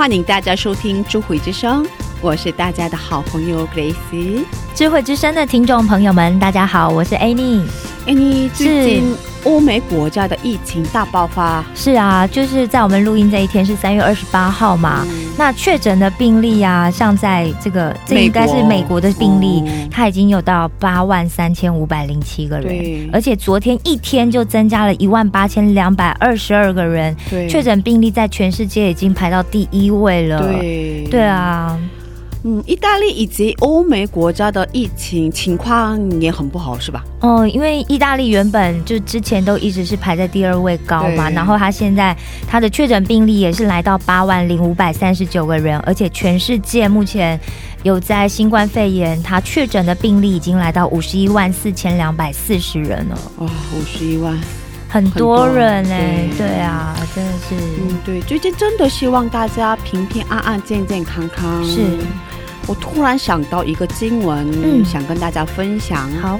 欢迎大家收听智慧之声，我是大家的好朋友 Grace。智慧之声的听众朋友们，大家好，我是 Annie。哎，你最近欧美国家的疫情大爆发，是啊，就是在我们录音这一天是三月二十八号嘛。嗯。那确诊的病例啊，像在这个这应该是美国的病例，哦它已经有到八万三千五百零七个人。对，而且昨天一天就增加了一万八千两百二十二个人，对。确诊病例在全世界已经排到第一位了。对。对，啊，嗯，意大利以及欧美国家的疫情情况也很不好，是吧？哦，因为意大利原本就之前都一直是排在第二位高嘛，然后它现在它的确诊病例也是来到八万零五百三十九个人，而且全世界目前有在新冠肺炎他确诊的病例已经来到五十一万四千两百四十人了，哇，五十一万，很多人哎、对。对啊，真的是、嗯，对，最近真的希望大家平平安安、健健康康。是我突然想到一个经文，嗯想跟大家分享。好，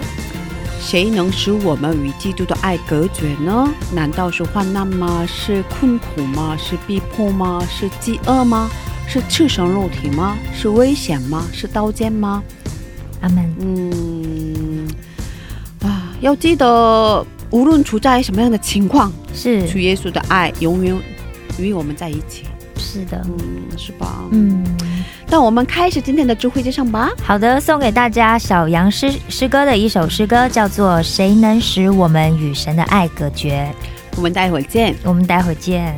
谁能使我们与基督的爱隔绝呢？难道是患难吗？是困苦吗？是逼迫吗？是饥饿吗？是赤身肉体吗？是危险吗？是刀剑吗？阿门。嗯，啊，要记得，无论处在什么样的情况，是主耶稣的爱永远与我们在一起。是的，嗯，是吧？嗯。那我们开始今天的智慧之上吧。好的，送给大家小杨诗诗歌的一首诗歌，叫做《谁能使我们与神的爱隔绝》。我们待会儿见。我们待会儿见。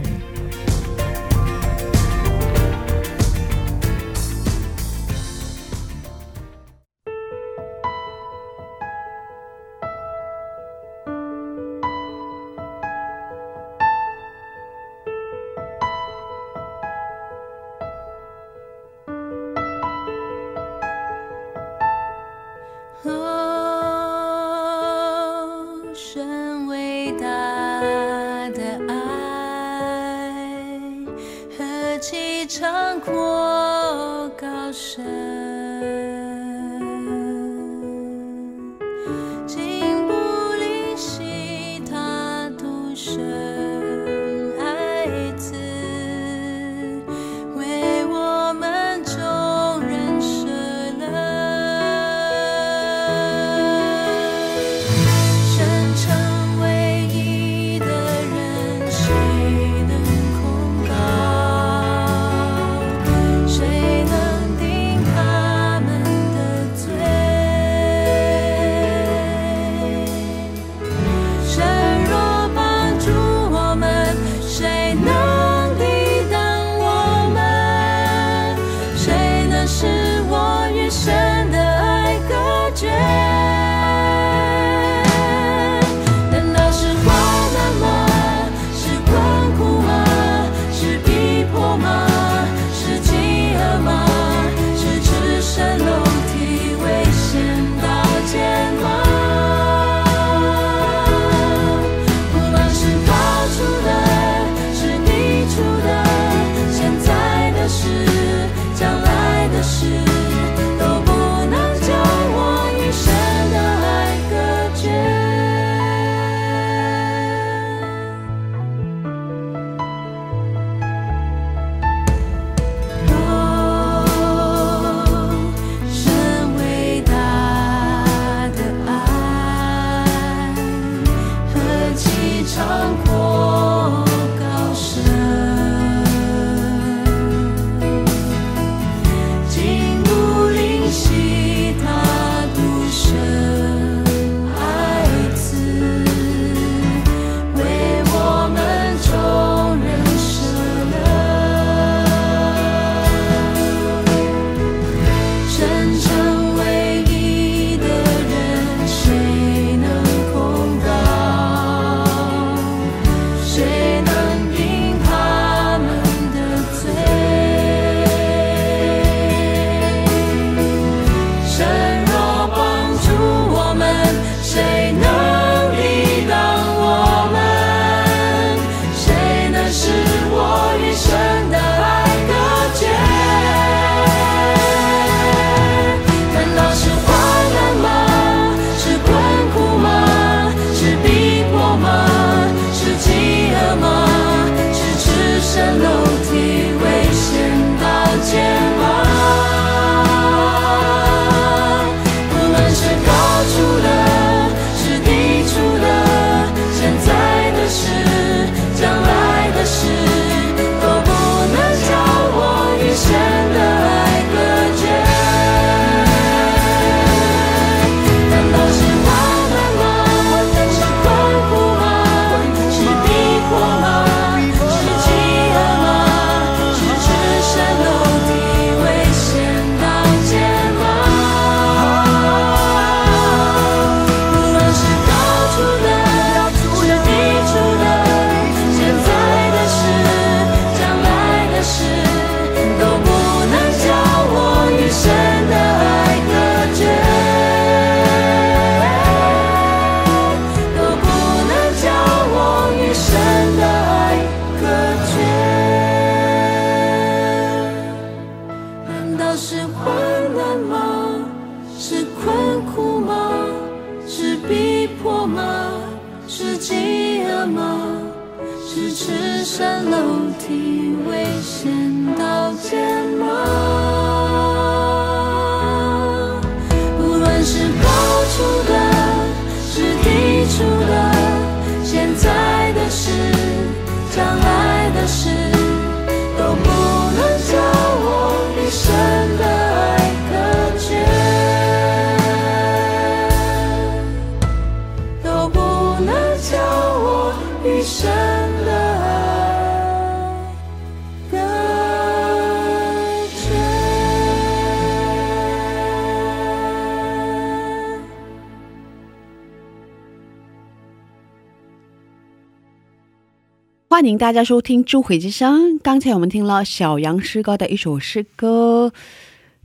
欢迎大家收听《智慧之声》。刚才我们听了小杨诗歌的一首诗歌，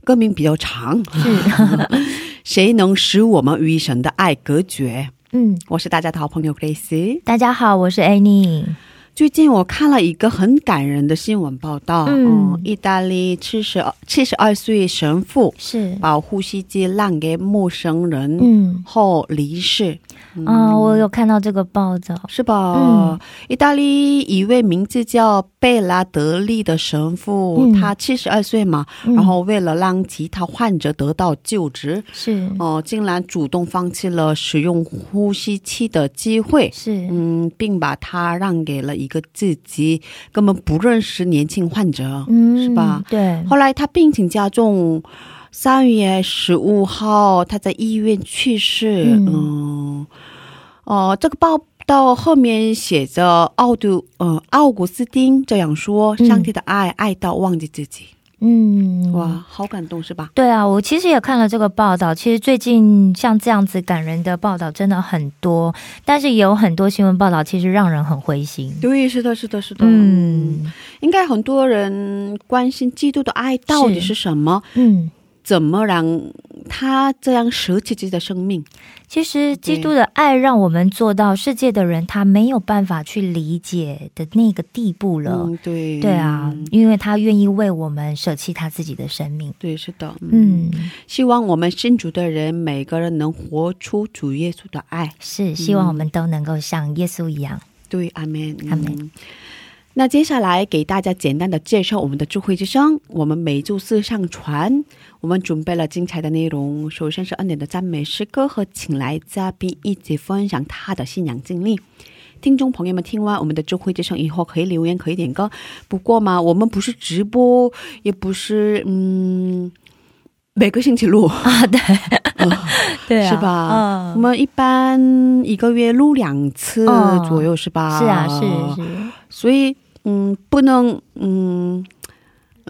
歌名比较长。谁能使我们与神的爱隔绝？嗯，我是大家的好朋友 Grace。大家好，我是 Annie。最近我看了一个很感人的新闻报道，嗯。嗯，意大利七十七十二岁神父是，把呼吸机让给陌生人嗯。后离世，啊，我有看到这个报道。是吧？嗯。意大利一位名字叫贝拉德利的神父，嗯。他七十二岁嘛，嗯。然后为了让其他患者得到救治，是。哦、竟然主动放弃了使用呼吸器的机会。是，嗯，并把它让给了一个自己根本不认识年轻患者，嗯是吧？对，后来他病情加重，三月十五号他在医院去世。嗯嗯，哦、这个报道后面写着奥杜，呃，奥古斯丁这样说：“嗯上帝的爱，爱到忘记自己。嗯，哇，好感动是吧？对啊，我其实也看了这个报道。其实最近像这样子感人的报道真的很多，但是也有很多新闻报道其实让人很灰心。对，是的，是的，是的。嗯应该很多人关心基督的爱到底是什么，嗯，怎么让他这样舍弃自己的生命？其实基督的爱让我们做到世界的人他没有办法去理解的那个地步了。嗯，对，对啊，因为他愿意为我们舍弃他自己的生命。对，是的，嗯，希望我们信主的人，每个人能活出主耶稣的爱。是希望我们都能够像耶稣一样。对，阿门，阿门嗯那接下来给大家简单的介绍我们的智慧之声。我们每周四上传，我们准备了精彩的内容。首先是恩典的赞美诗歌和请来嘉宾一起分享他的信仰经历。听众朋友们，听完我们的智慧之声以后，可以留言，可以点歌。不过嘛，我们不是直播，也不是嗯，每个星期录。啊，对，对啊，是吧？嗯我们一般一个月录两次嗯左右，是吧？是啊，是是，所以，嗯，不能，嗯，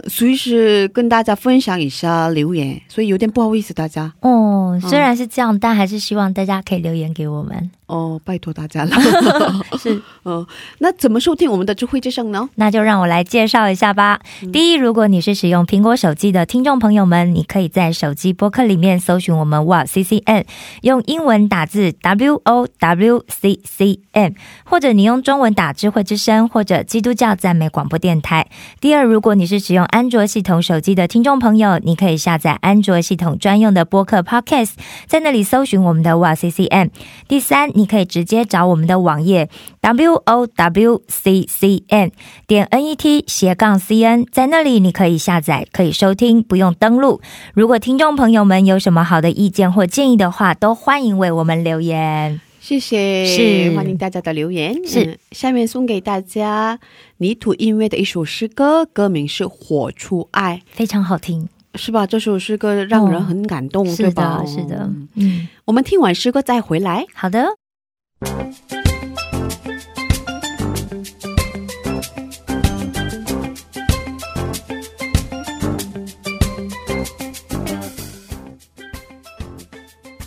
随时跟大家分享一下留言，所以有点不好意思，大家哦，虽然是这样，但还是希望大家可以留言给我们。哦，拜托大家了。是，哦，那怎么收听我们的智慧之声呢？那就让我来介绍一下吧。第一，如果你是使用苹果手机的听众朋友们，你可以在手机播客里面搜寻我们 Wow CCN，用英文打字 W O W C C N，或者你用中文打智慧之声或者基督教赞美广播电台。第二，如果你是使用安卓系统手机的听众朋友，你可以下载安卓系统专用的播客 Podcast，在那里搜寻我们的 Wow CCN。第三，你可以直接找我们的网页 w o w c c n 点 n e t 斜杠 c n，在那里你可以下载，可以收听，不用登录。如果听众朋友们有什么好的意见或建议的话，都欢迎为我们留言。谢谢，是欢迎大家的留言。是嗯下面送给大家泥土音乐的一首诗歌，歌名是《火出爱非常好听，》，是吧？这首诗歌让人很感动，对是吧？的，是的哦，嗯，我们听完诗歌再回来。好的。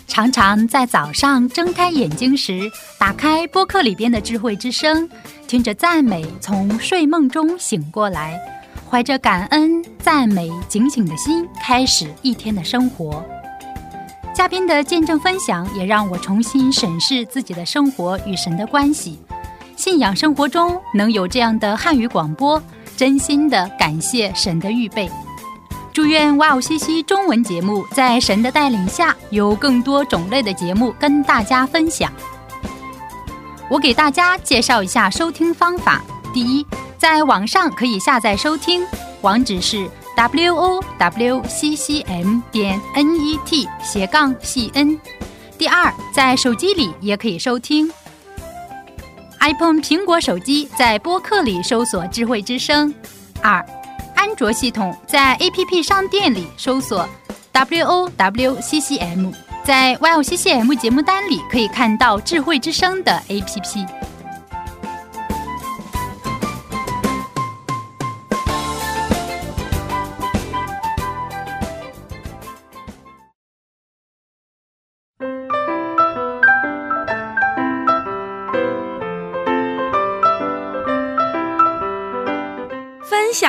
常常在早上睁开眼睛时，打开播客里边的智慧之声，听着赞美从睡梦中醒过来，怀着感恩、赞美、警醒的心，开始一天的生活。嘉宾的见证分享也让我重新审视自己的生活与神的关系。信仰生活中能有这样的汉语广播，真心的感谢神的预备。祝愿哇哦西西中文节目在神的带领下，有更多种类的节目跟大家分享。我给大家介绍一下收听方法：第一，在网上可以下载收听，网址是 w o w c c m 点 n e t 斜杠 c n。第二，在手机里也可以收听。iPhone 苹果手机在播客里搜索“智慧之声”。二，安卓系统在 APP 商店里搜索 “w o w c c m”，在 YOWCCM 节目单里可以看到“智慧之声”的 APP。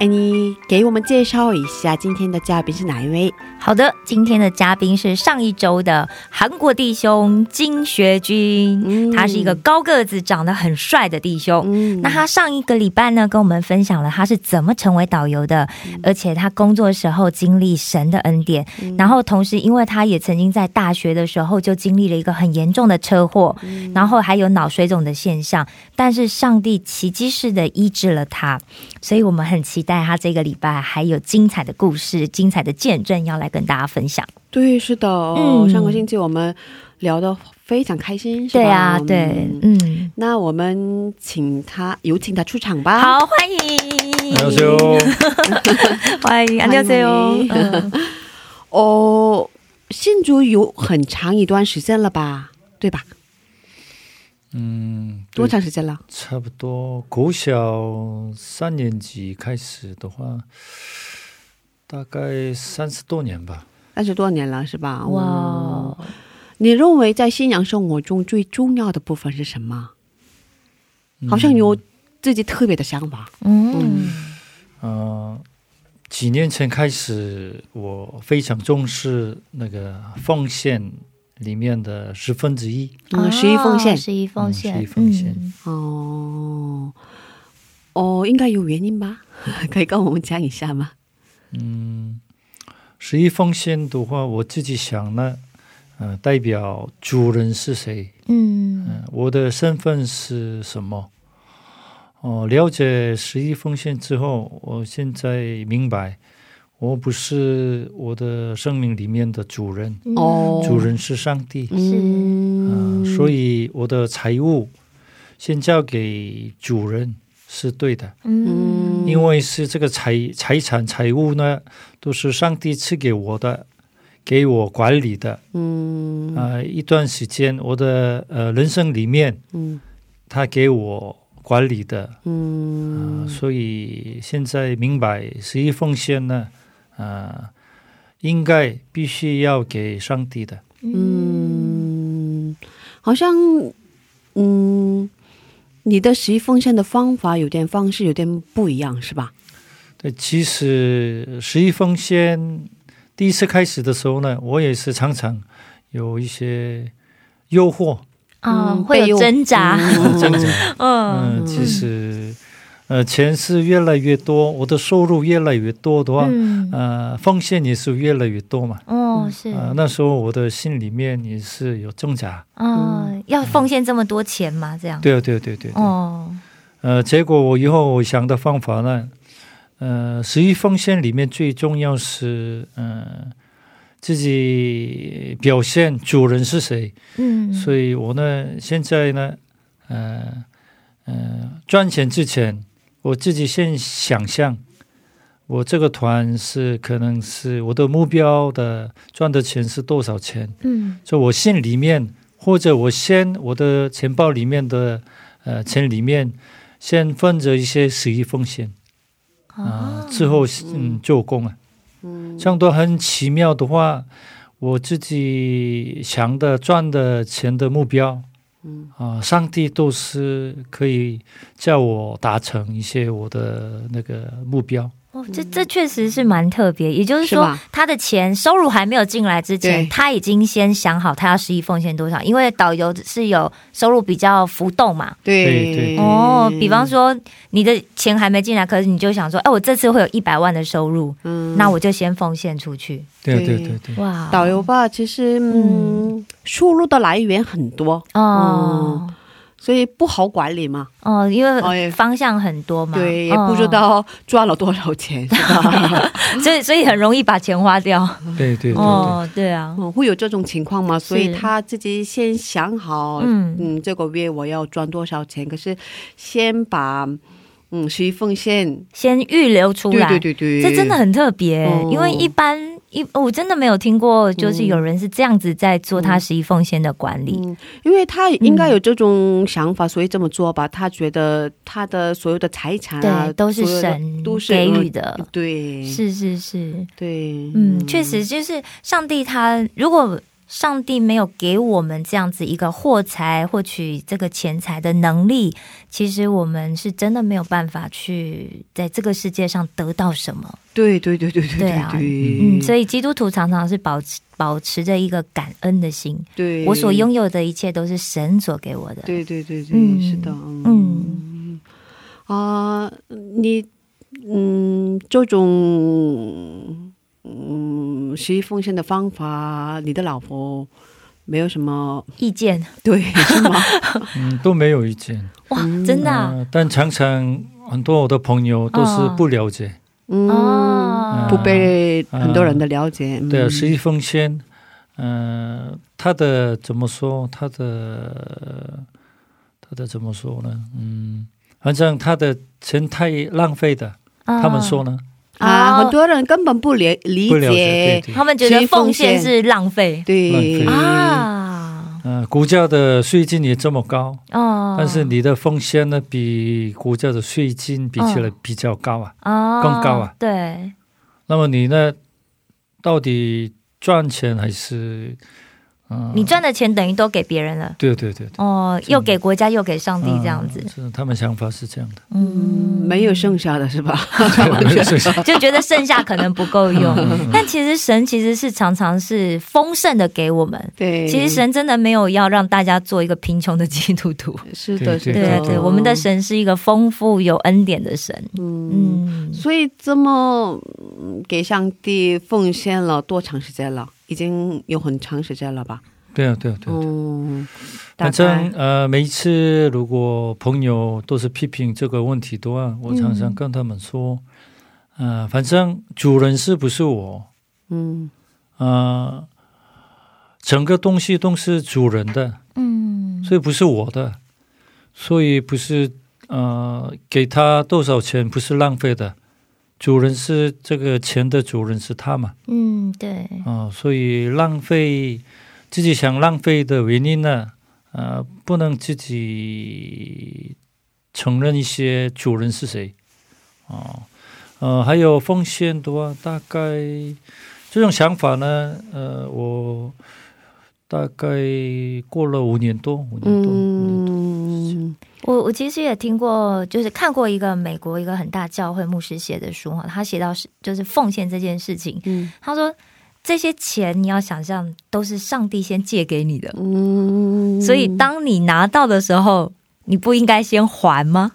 哎，你给我们介绍一下今天的嘉宾是哪一位？好的，今天的嘉宾是上一周的韩国弟兄金学军，嗯。他是一个高个子、长得很帅的弟兄。嗯。那他上一个礼拜呢，跟我们分享了他是怎么成为导游的，而且他工作时候经历神的恩典，然后同时因为他也曾经在大学的时候就经历了一个很严重的车祸，然后还有脑水肿的现象，但是上帝奇迹式的医治了他，所以我们很期待他这个礼拜还有精彩的故事、精彩的见证要来跟大家分享。对，是的，哦嗯上个星期我们聊得非常开心，是吧？对啊，对，嗯嗯，那我们请他，有请他出场吧。，好，欢迎， 안녕하세요。 欢迎，安녕하세요。欢迎嗯哦，信主有很长一段时间了吧？对吧？ 嗯，多，长时间了？差不多国小三年级开始的话，大概三十多年吧。三十多年了，是吧？哇哦，你认为在信仰生活中最重要的部分是什么？好像有自己特别的想法。嗯呃，几年前开始，我非常重视那个奉献里面的十分之一。嗯，十一奉献。十一奉献，嗯十一奉献嗯哦，哦，应该有原因吧？可以跟我们讲一下吗？嗯，十一奉献的话，我自己想呢，呃，代表主人是谁？嗯嗯，我的身份是什么？哦，了解十一奉献之后，我现在明白，我不是我的生命里面的主人，哦，主人是上帝。嗯，嗯、所以我的财物先交给主人是对的，嗯。因为是这个财财产财物呢，都是上帝赐给我的，给我管理的。嗯。啊、一段时间我的呃人生里面，嗯。他给我管理的，嗯。呃，所以现在明白十一奉献呢，啊、应该必须要给上帝的。嗯，好像嗯，你的十一奉献的方法有点方式有点不一样，是吧？对，其实十一奉献第一次开始的时候呢，我也是常常有一些诱惑，啊，嗯会有挣扎，呃挣扎。嗯嗯，其实呃，钱是越来越多，我的收入越来越多的话，嗯，呃，奉献也是越来越多嘛。哦，是，呃，那时候我的心里面也是有挣扎。嗯，要奉献这么多钱吗？这样，对啊，对啊对啊对啊对啊。哦，呃，结果我以后我想的方法呢，呃，十一奉献里面最重要是，呃，自己表现主人是谁。嗯，所以我呢，现在呢，呃呃，赚钱之前，我自己先想象，我这个团是可能是我的目标的赚的钱是多少钱，嗯。就我心里面或者我先我的钱包里面的呃钱里面先分着一些十一风险啊、之后嗯做工啊，这样都很奇妙的话，我自己想的赚的钱的目标，啊、上帝都是可以叫我达成一些我的那个目标，哦，这这确实是蛮特别。也就是说是，他的钱收入还没有进来之前，他已经先想好他要十一奉献多少，因为导游是有收入比较浮动嘛。对对哦，比方说你的钱还没进来，可是你就想说，哎，我这次会有一百万的收入，嗯那我就先奉献出去。对对对对对，哇，导游吧，其实嗯，收入的来源很多，哦所以不好管理嘛。哦，因为方向很多嘛，对，也哦不知，道赚了多少钱，是吧？所以所以很容易把钱花掉。对对对对，哦，对啊，嗯，会有这种情况吗？所以他自己先想好，嗯嗯，这个月我要赚多少钱，可是先把嗯十一奉献先预留出来，对对对，这真的很特别，哦。因为一般一我真的没有听过，就是有人是这样子在做他十一奉献的管理。嗯，因为他应该有这种想法，所以这么做吧。他觉得他的所有的财产啊，对，都是神都是给予的，对，是是是，对，嗯，确实就是上帝他如果。上帝没有给我们这样子一个获财、获取这个钱财的能力，其实我们是真的没有办法去在这个世界上得到什么。对对对对对对啊对，嗯，所以基督徒常常是保持保持着一个感恩的心，对。我所拥有的一切都是神所给我的。对对对对，嗯是的，嗯。啊、你嗯，这种嗯十一奉献的方法，你的老婆没有什么意见对是吗？嗯，都没有意见。哇，真的啊、呃但常常很多我的朋友都是不了解，嗯，哦不被很多人的了解。对啊，嗯十一奉献，嗯，他的怎么说？他的他的怎么说呢？嗯，反正他的钱太浪费的，啊他们说呢，啊，哦。很多人根本不理理解，对，对，他们觉得奉献。是浪费。浪对。费啊，嗯，股价的税金也这么高，哦，但是你的奉献呢，比股价的税金比起来比较高啊。哦。更高啊。对，那么你呢，到底赚钱还是？嗯，你赚的钱等于都给别人了。对对对对，哦，又给国家又给上帝这样子，嗯是他们想法是这样的。嗯，没有剩下的是吧？对 就觉得剩下可能不够用。嗯但其实神其实是常常是丰盛的给我们。对，其实神真的没有要让大家做一个贫穷的基督徒。是的，是对的，对对，我们的神是一个丰富有恩典的神。嗯。嗯，所以这么嗯给上帝奉献了多长时间了？已经有很长时间了吧？对啊，对啊，对啊。嗯，反正呃，每一次如果朋友都是批评这个问题的话，我常常跟他们说，呃，反正主人是不是我？嗯呃，整个东西都是主人的，嗯，所以不是我的，所以不是呃给他多少钱不是浪费的，主人是这个钱的主人是他嘛，嗯，对，啊、所以浪费自己想浪费的原因呢，呃，不能自己承认一些主人是谁，哦，呃，还有奉献的话，大概这种想法呢，呃，我大概过了五年多，五年多，五年多嗯。我我其实也听过，就是看过一个美国一个很大教会牧师写的书哈，他写到是就是奉献这件事情，嗯。他说这些钱你要想象都是上帝先借给你的，嗯。所以当你拿到的时候，你不应该先还吗？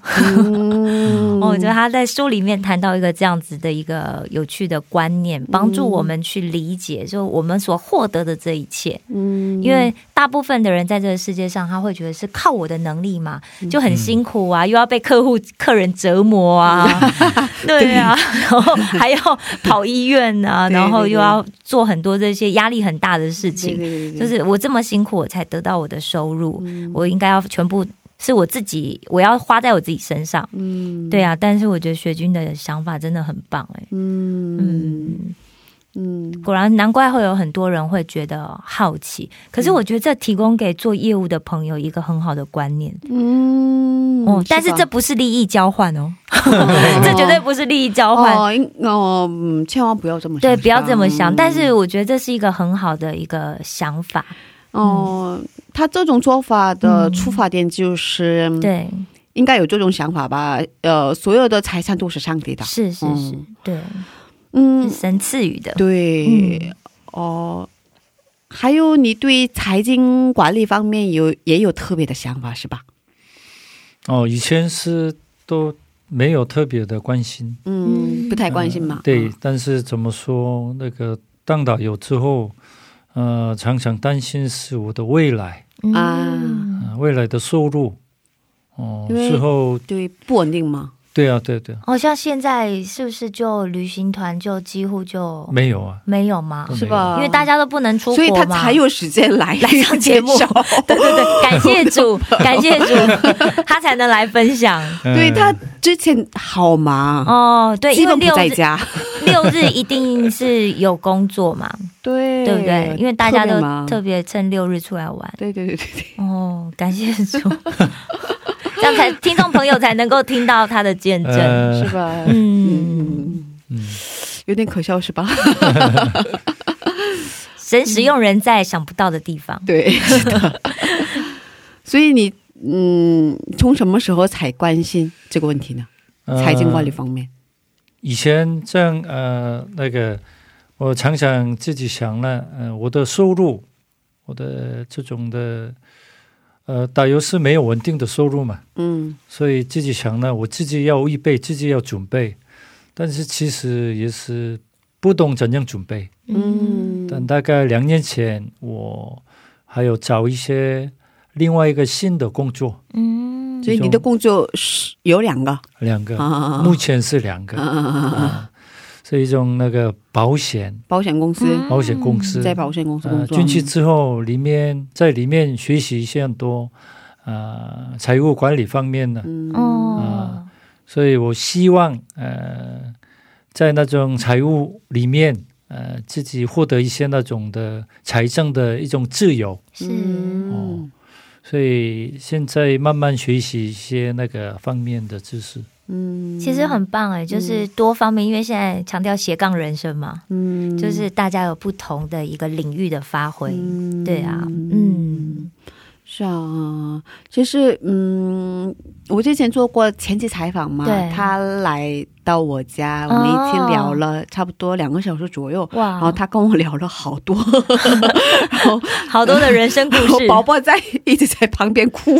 我觉得他在书里面谈到一个这样子的一个有趣的观念，帮助我们去理解，就我们所获得的这一切。嗯。因为大部分的人在这个世界上，他会觉得是靠我的能力嘛，就很辛苦啊，又要被客户、客人折磨啊，对啊，然后还要跑医院啊，然后又要做很多这些压力很大的事情。就是我这么辛苦，我才得到我的收入，嗯。我应该要全部是我自己，我要花在我自己身上。嗯对啊，但是我觉得学军的想法真的很棒哎、嗯嗯，嗯果然难怪会有很多人会觉得好奇。可是我觉得这提供给做业务的朋友一个很好的观念嗯哦，但是吧这不是利益交换哦，这绝对不是利益交换。哦，哦，嗯千万不要这么想对，不要这么想。嗯但是我觉得这是一个很好的一个想法。哦，他这种做法的嗯出发点就是，对，应该有这种想法吧？呃，所有的财产都是上帝的。是是是，嗯对，嗯，神赐予的。对，嗯哦，还有你对财经管理方面有也有特别的想法是吧？哦，以前是都没有特别的关心，嗯，嗯不太关心嘛。对，嗯但是怎么说，那个当导游之后，呃，常常担心是我的未来，啊嗯呃、未来的收入，哦、因为之后，对，不稳定嘛。对啊，对对，哦，像现在是不是就旅行团就几乎就没有啊，没有吗？是吧？因为大家都不能出国所以他，才有时间来来上节目。对对对，感谢主，感谢主，他才能来分享。对嗯他之前好忙，哦，对，基本不因为六在家。六日一定是有工作嘛，对对不对？因为大家都特别忙。特别趁六日出来玩。对对对对对，哦，感谢主，这样才听众朋友才能够听到他的见证。呃是吧？嗯，嗯，嗯，有点可笑是吧？神使用人在想不到的地方。对，是的。所以你嗯，从什么时候才关心这个问题呢？财经管理呃方面，以前这样呃，那个我常常自己想呢，呃，我的收入，我的这种的呃，打游是没有稳定的收入嘛，嗯。所以自己想呢，我自己要预备，自己要准备，但是其实也是不懂怎样准备。嗯。但大概两年前，我还有找一些另外一个新的工作，嗯，所以你的工作是有两个？两个，啊。目前是两个，是一种那个保险。保险公司。嗯。保险公司，在保险公司工呃，作，进去之后，里面在里面学习一些很多呃财务管理方面的，嗯。哦，所以我希望呃在那种财务里面呃自己获得一些那种的财政的一种自由，是，嗯。所以现在慢慢学习一些那个方面的知识。嗯其实很棒哎，就是多方面，因为现在强调斜杠人生嘛，嗯。就是大家有不同的一个领域的发挥。嗯。对啊，嗯，是啊，就是嗯，我之前做过前期采访嘛对，他来到我家，我们一起聊了差不多两个小时左右，哇。然后，他跟我聊了好多，然后好多的人生故事，宝宝在一直在旁边哭，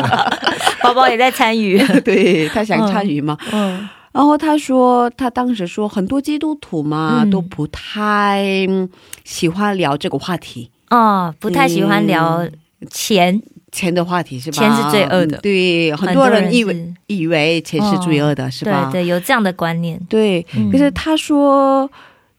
宝宝也在参与。对他想参与嘛，嗯。然后他说，他当时说很多基督徒嘛、嗯。都不太嗯喜欢聊这个话题，哦，不太喜欢聊钱，钱的话题是吧？钱是罪恶的嗯对，很多人以为是以为钱是罪恶的，是吧？对对，有这样的观念。对，嗯可是他说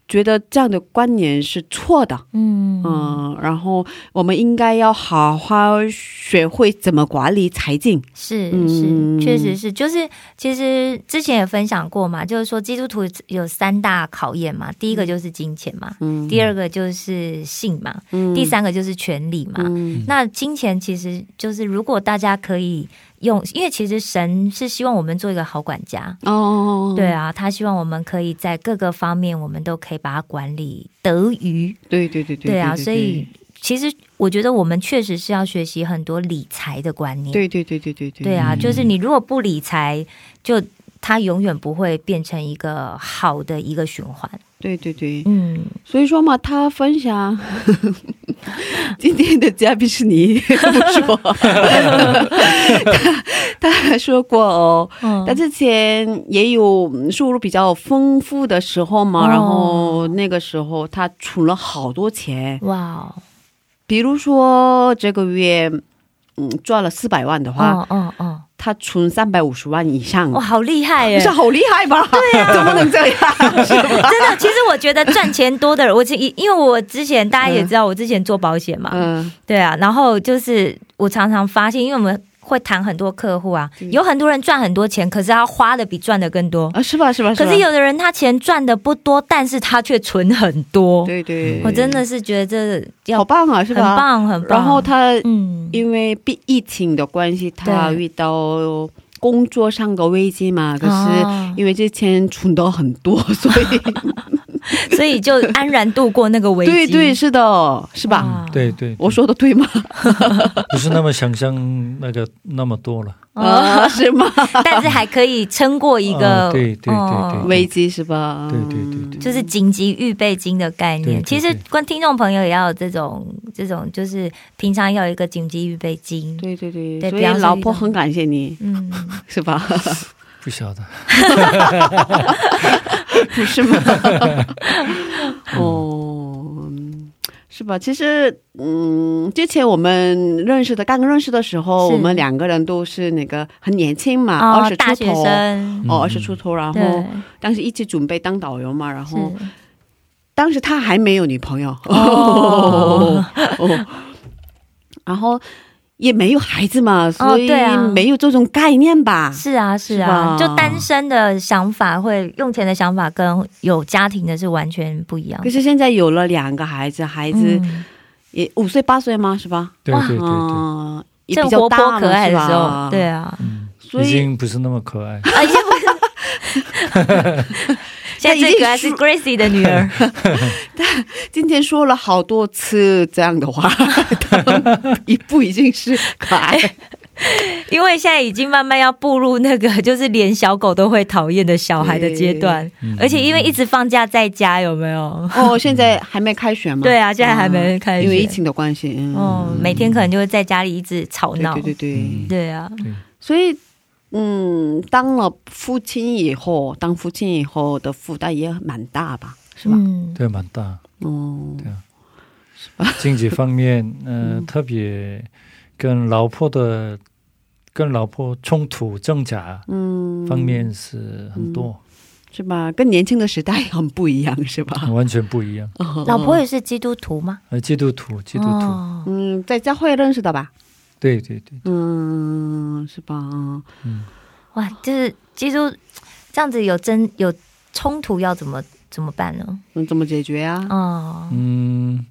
觉得这样的观念是错的，嗯。嗯，然后我们应该要好好学会怎么管理财经，是嗯。是，确实是，就是其实之前也分享过嘛，就是说基督徒有三大考验嘛，第一个就是金钱嘛，嗯，第二个就是性嘛，嗯。第三个就是权利嘛。嗯。那金钱其实就是，如果大家可以用，因为其实神是希望我们做一个好管家，哦，对啊，他希望我们可以在各个方面，我们都可以把它管理得宜。对对对对对啊，所以其实我觉得我们确实是要学习很多理财的观念。对对对对对对对啊，嗯就是你如果不理财，就它永远不会变成一个好的一个循环。对对对，嗯，所以说嘛，他分享 今天的嘉宾是你，不是我，他他还说过哦，嗯。他之前也有收入比较丰富的时候嘛，哦然后那个时候他存了好多钱，哇哦，比如说这个月嗯赚了四百万的话，嗯嗯嗯，他存三百五十万以上，哇，好厉害耶！是好厉害吧？对呀、怎么能这样？真的，其实我觉得赚钱多的人，我其因为我之前大家也知道，我之前做保险嘛，嗯对啊，然后就是我常常发现，因为我们会谈很多客户啊，有很多人赚很多钱，可是他花的比赚的更多。啊，是吧？是吧？可是有的人他钱赚的不多，但是他却存很多。对对，我真的是觉得这好棒啊，是吧很？棒很棒。然后他嗯，因为疫疫情的关系，他遇到工作上的危机嘛。可是哦因为之前存的很多，所以 所以就安然度过那个危机。对对，是的，是吧？哇对对，我说的对吗？不是那么想象那个那么多了。啊，是吗？但是还可以撑过一个、哦对对对危机是吧？对对对对就是紧急预备金的概念。对对其实对观听众朋友也要有这种这种，就是平常要有一个紧急预备金。对对对，对老婆很感谢你，嗯，是吧？不晓得。不是吗？哦，嗯是吧？其实，嗯，之前我们认识的，刚刚认识的时候，我们两个人都是那个很年轻嘛，哦二十、出头，哦，嗯二十出头，然后，当时一起准备当导游嘛，然后当时他还没有女朋友，哦。哦，然后也没有孩子嘛，所以没有这种概念吧？是啊，是啊就单身的想法会用钱的想法跟有家庭的是完全不一样可。是现在有了两个孩子，孩子嗯也五岁八岁吗？是吧？哇对对对对，嗯，也比较大了泼可爱的时候，对，啊，嗯，所以已经不是那么可爱。现在最可爱是 Gracie 的女儿，今天说了好多次这样的话，他们一步已经是可爱，因为现在已经慢慢要步入那个就是连小狗都会讨厌的小孩的阶段，嗯。而且因为一直放假在家，有没有？哦，现在还没开学吗？对啊，现在还没开学，因为疫情的关系，嗯，哦，每天可能就会在家里一直吵闹，对对对对。啊，所以。嗯，当了父亲以后，当父亲以后的负担也蛮大吧，是吧？嗯，对，蛮大。哦，经济方面，呃，特别跟老婆的跟老婆冲突挣扎嗯，方面是很多，是吧？跟年轻的时代很不一样，是吧？完全不一样。老婆也是基督徒吗？呃，基督徒，基督徒，哦嗯，在教会认识的吧？对对对，嗯，是吧？嗯，哇，就是基督这样子有争有冲突要怎么怎么办呢？那，怎么解决啊？哦，嗯，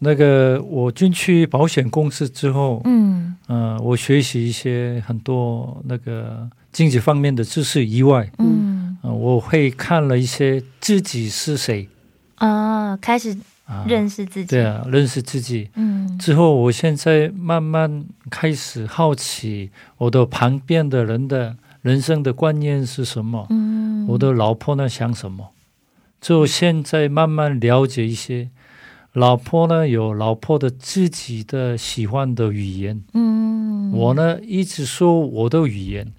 那个我进去保险公司之后，嗯呃，我学习一些很多那个经济方面的知识以外，嗯呃，我会看了一些自己是谁啊，开始啊，认识自己，对啊，认识自己。嗯。之后，我现在慢慢开始好奇我的旁边的人的人生的观念是什么，嗯。我的老婆呢想什么。就现在慢慢了解一些，老婆呢有老婆的自己的喜欢的语言，嗯。我呢一直说我的语言，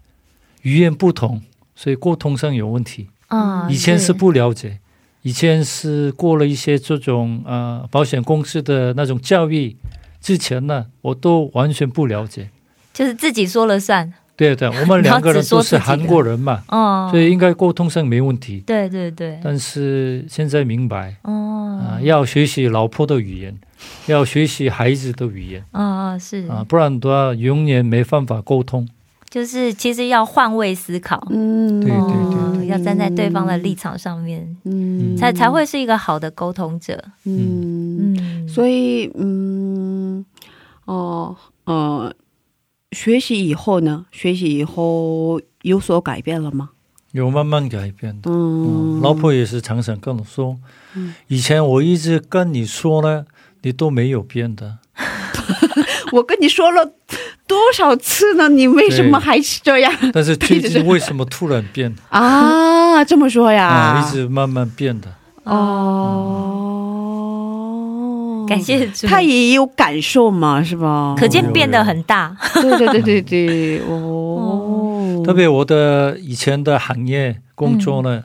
语言不同，所以沟通上有问题。啊以前是不了解，以前是过了一些这种呃保险公司的那种教育之前呢，我都完全不了解。就是自己说了算，对对，我们两个人都是韩国人嘛，哦，所以应该沟通上没问题。对对对，但是现在明白哦。啊、要学习老婆的语言，要学习孩子的语言。哦是。啊、不然的话永远没办法沟通。就是其实要换位思考，嗯，对对对。要站在对方的立场上面，嗯，才才会是一个好的沟通者。嗯，嗯，所以嗯，哦呃，学习以后呢，学习以后有所改变了吗？有慢慢改变的。嗯。嗯，，老婆也是常常跟我说，嗯。以前我一直跟你说呢，你都没有变的。我跟你说了多少次呢？你为什么还是这样但是 最近为什么突然变啊？这么说呀？啊？一直慢慢变的。哦，感谢主，他也有感受嘛，是吧？可见变得很大。对对对对对，哦，特别我的以前的行业工作呢，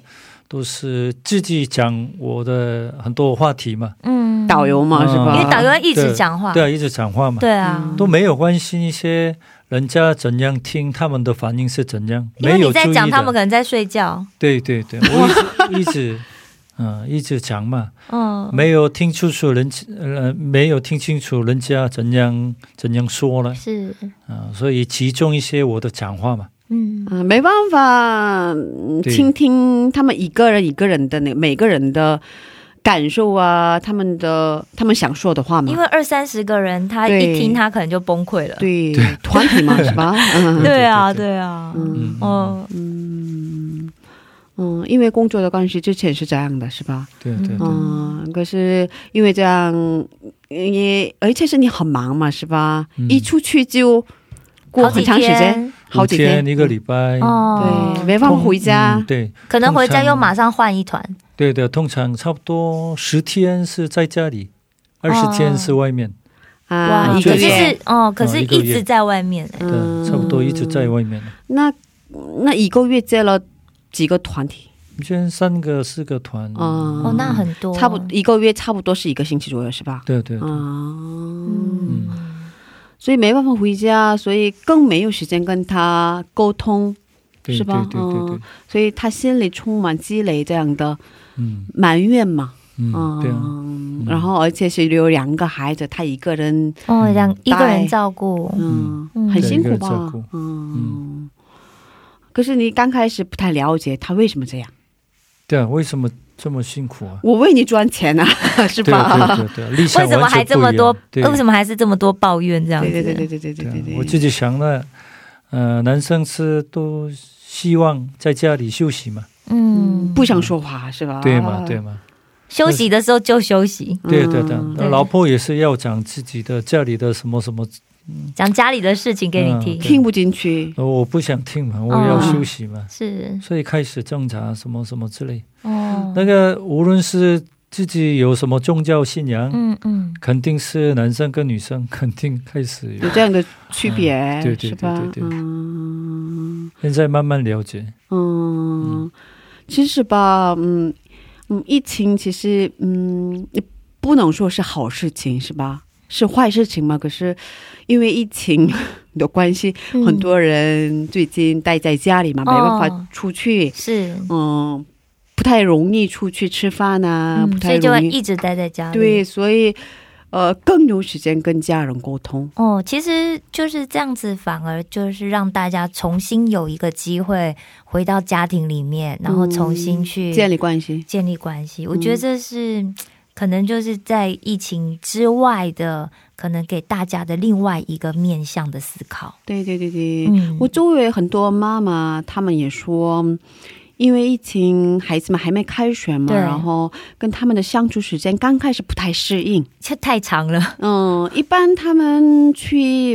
都是自己讲我的很多话题嘛，嗯，导游嘛，是吧？因为导游一直讲话，对啊，一直讲话嘛，对啊，嗯。都没有关心一些人家怎样听，他们的反应是怎样，没有注意你在讲，他们可。能在睡觉。对对对，我一直一直嗯一直讲嘛，嗯，没有听清楚人呃没有听清楚人家怎样怎样说了是，啊、所以集中一些我的讲话嘛。嗯。嗯，没办法，倾听他们一个人一个人的那每个人的感受啊，他们的他们想说的话嘛。因。为二三十个人，他一听他可能就崩溃了。对团体嘛，是吧？嗯。对啊，对对。对啊，嗯嗯，哦，嗯。嗯，因为工作的关系，之前是这样的，是吧？对对对，嗯，可是因为这样，也而且是你很忙嘛，是吧？嗯。一出去就过很长时间，好几天，一个礼拜。哦，对，没办法回家。嗯。对。可能回家又马上换一团，对的，通常差不多十天是在家里，二十天是外面。啊，哇，一可是个月。是，哦，可是一直在外面，哎对，差不多一直在外面。那那一个月接了几个团体？以前三个四个团。哦。哦，那很多，差不多一个月差不多是一个星期左右，是吧？对对对，嗯，嗯，所以没办法回家，所以更没有时间跟他沟通，是吧？对对对对。嗯，所以他心里充满积累这样的嗯。埋怨嘛。嗯，对啊，嗯，然后而且是有两个孩子，他一个人，哦，两一个人照顾，嗯，嗯。很辛苦吧？嗯。可是你刚开始不太了解他为什么这样，对啊，为什么这么辛苦啊！我为你赚钱啊，是吧？对对对，为什么还这么多？为什么还是这么多抱怨这样？对对对对对对对对。我自己想呢，呃，男生是都希望在家里休息嘛，嗯，不想说话是吧？对嘛对嘛，休息的时候就休息。对对对，老婆也是要讲自己的家里的什么什么。讲家里的事情给你听，嗯听不进去。呃我不想听嘛，我要休息嘛，是所以开始挣扎什么什么之类。哦，那个无论是自己有什么宗教信仰，嗯嗯，肯定是男生跟女生 肯定开始有有这样的区别，嗯对对？对对对嗯现在慢慢了解。嗯，其实吧，嗯嗯，疫情其实嗯，也不能说是好事情，是吧？是坏事情嘛？可是因为疫情 的关系，嗯很多人最近待在家里嘛，没办法出去，是，嗯，不太容易出去吃饭啊，不嗯，所以就太容易。会一直待在家里。对，所以呃，更有时间跟家人沟通。哦，其实就是这样子，反而就是让大家重新有一个机会回到家庭里面，然后重新去建立关系。建立关系。我觉得这是可能就是在疫情之外的，可能给大家的另外一个面向的思考。对对对对，嗯我周围很多妈妈，她们也说，因为疫情，孩子们还没开学嘛，然后跟他们的相处时间刚开始不太适应。这太长了，嗯，一般他们去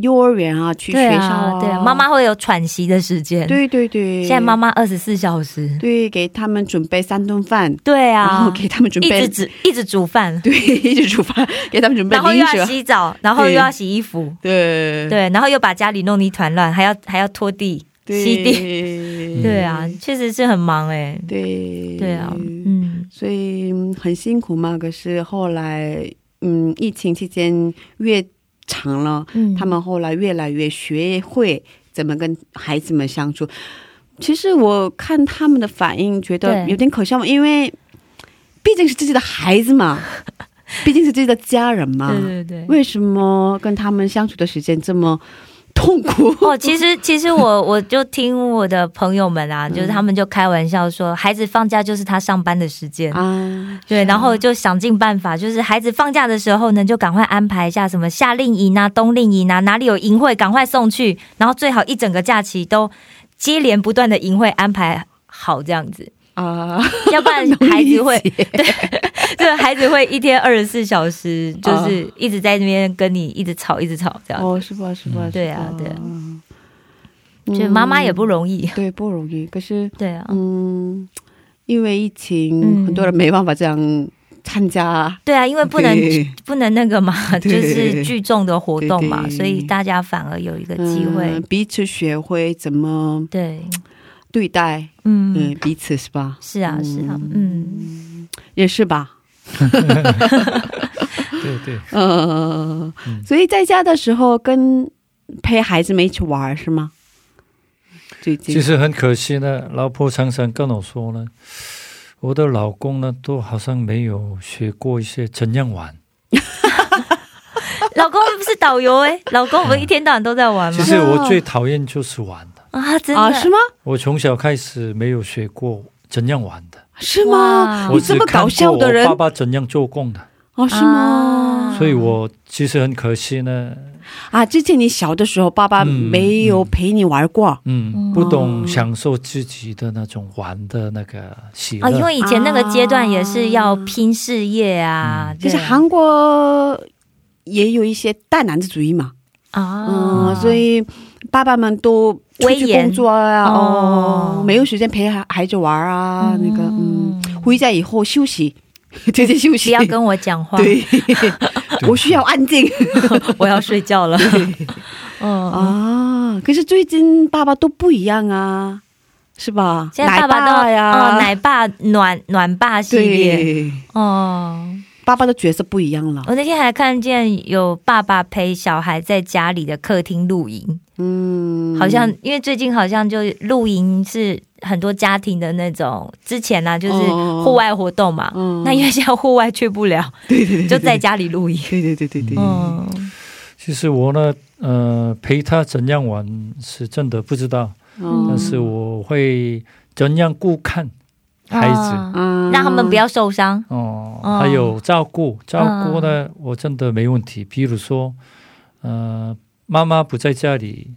幼儿园啊，去学校啊，对啊，妈妈会有喘息的时间。，对对对，现在妈妈二十四小时。对给他们准备三顿饭，对啊。然后啊，给他们准一备直煮 一直煮饭，对一直煮饭，给他们准备然后又要，洗澡，然后又要洗衣服，对。对，然后又把家里弄得一团乱，还要还要拖地。对。对啊，确实是很忙哎、对。对啊，嗯，所以嗯很辛苦嘛。可是后来，嗯，疫情期间越长了，嗯。他们后来越来越学会怎么跟孩子们相处。其实我看他们的反应，觉得有点可笑，因为毕竟是自己的孩子嘛，毕竟是自己的家人嘛，对对对。为什么跟他们相处的时间这么痛苦？哦，其实其实我 我就听我的朋友们啊，就是他们就开玩笑说，孩子放假就是他上班的时间。啊，对，然后就想尽办法，就是孩子放假的时候呢，就赶快安排一下什么夏令营啊、冬令营啊，哪里有营会赶快送去，然后最好一整个假期都接连不断的营会安排好这样子，啊，要不然 孩子会能理解对孩子会一天二十四小时，啊就是一直在那边跟你一直吵一直吵这样，哦，是吧？是吧？嗯对啊对啊嗯就妈妈也不容易，对不容易，可是对啊。嗯，因为疫情，嗯很多人没办法这样参加，对啊，因为不能不能那个嘛，就是聚众的活动嘛，对对所以大家反而有一个机会。嗯彼此学会怎么对，对待，嗯，嗯，彼此是吧？是啊，是啊，嗯，也是吧？对 对，呃，嗯所以在家的时候跟陪孩子们一起玩是吗？最近其实很可惜呢，老婆常常跟我说呢，我的老公呢都好像没有学过一些怎样玩。老公不是导游哎，老公我们一天到晚都在玩吗？其实我最讨厌就是玩的，啊，真的。啊，是吗？我从小开始没有学过怎样玩的，是吗？哇。我这么搞看过笑的人。我爸爸怎样做工的，哦，是吗？啊。所以我其实很可惜呢，啊，之前你小的时候，爸爸嗯。没有陪你玩过，嗯，不懂享受自己的那种玩的那个喜乐。啊，因为以前那个阶段也是要拼事业啊，嗯。对。可是韩国也有一些大男子主义嘛，啊，嗯，所以爸爸们都威严。工作啊，哦。哦，没有时间陪孩孩子玩啊，那个嗯，回家以后休息，直接休息，不要跟我讲话，对，我需要安静。我要睡觉了。嗯，啊。可是最近爸爸都不一样啊，是吧？现在爸爸都奶呀，哦，奶爸暖暖爸系列。对，哦。爸爸的角色不一样了。我那天还看见有爸爸陪小孩在家里的客厅露营，嗯，好像因为最近好像就露营是很多家庭的那种，之前呢、就是哦户外活动嘛，嗯。那因为现在户外去不了，对对对，就在家里露营。对对对对对，嗯，其实我呢，呃，陪他怎样玩是真的不知道，嗯但是我会怎样顾看孩子。啊。嗯。让他们不要受伤。哦，哦还有照顾，照顾呢，我真的没问题。比如说，呃，妈妈不在家里，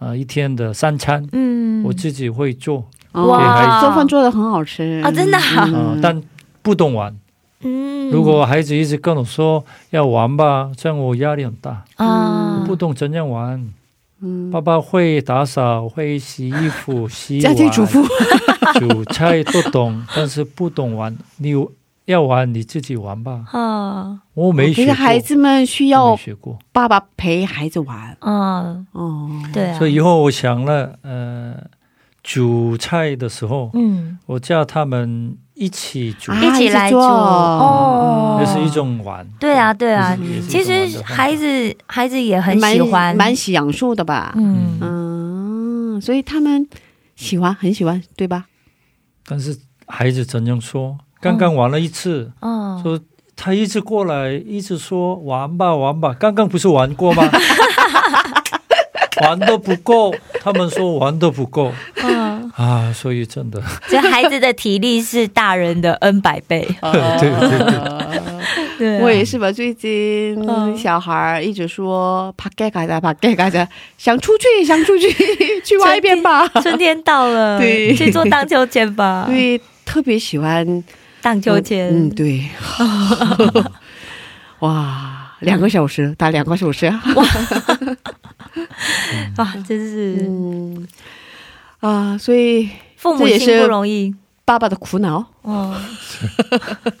呃，一天的三餐，嗯，我自己会做，哇。做饭做的很好吃。啊真的啊？呃，但不懂玩。嗯。如果孩子一直跟我说要玩吧，这样我压力很大，啊。不懂怎样玩。嗯。爸爸会打扫，会洗衣服、洗家碗、庭主妇，煮菜都懂，但是不懂玩。你要玩你自己玩吧，啊。我没学过，孩子们需要学过。爸爸陪孩子玩。嗯，哦。对啊，所以以后我想了，呃，煮菜的时候，嗯，我叫他们一起煮，啊一起来做哦，那是一种玩。对啊，对啊其实孩子孩子也很喜欢，蛮享受的吧？嗯嗯，所以他们喜欢，很喜欢，对吧？但是孩子怎样说？刚刚玩了一次，哦，说他一直过来，一直说玩吧玩吧。刚刚不是玩过吗？玩的不够他们说玩的不够。啊啊所以真的。这孩子的体力是大人的 n 百倍。对对我也是吧最近小孩一直说怕尴尬的怕尴尬的想出去想出去 去外边吧。春天到了对。去坐荡秋千吧。对特别喜欢荡秋千。嗯对。哇两个小时打两个小时哇。啊！哇，真是嗯啊，所以父母亲这也是不容易，爸爸的苦恼，哦，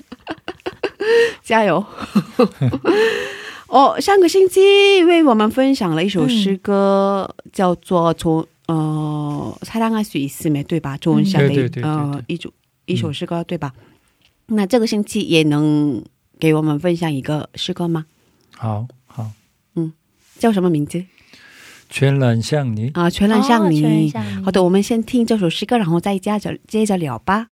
加油！哦，上个星期为我们分享了一首诗歌，叫做《从呃사랑할수있음에》，对吧？中文下的对对对对对呃一首一首诗歌，对吧？那这个星期也能给我们分享一个诗歌吗？好好，叫什么名字 全然像你。啊？全然像你。哦全然像好的，我们先听这首诗歌，然后再接着接着聊吧。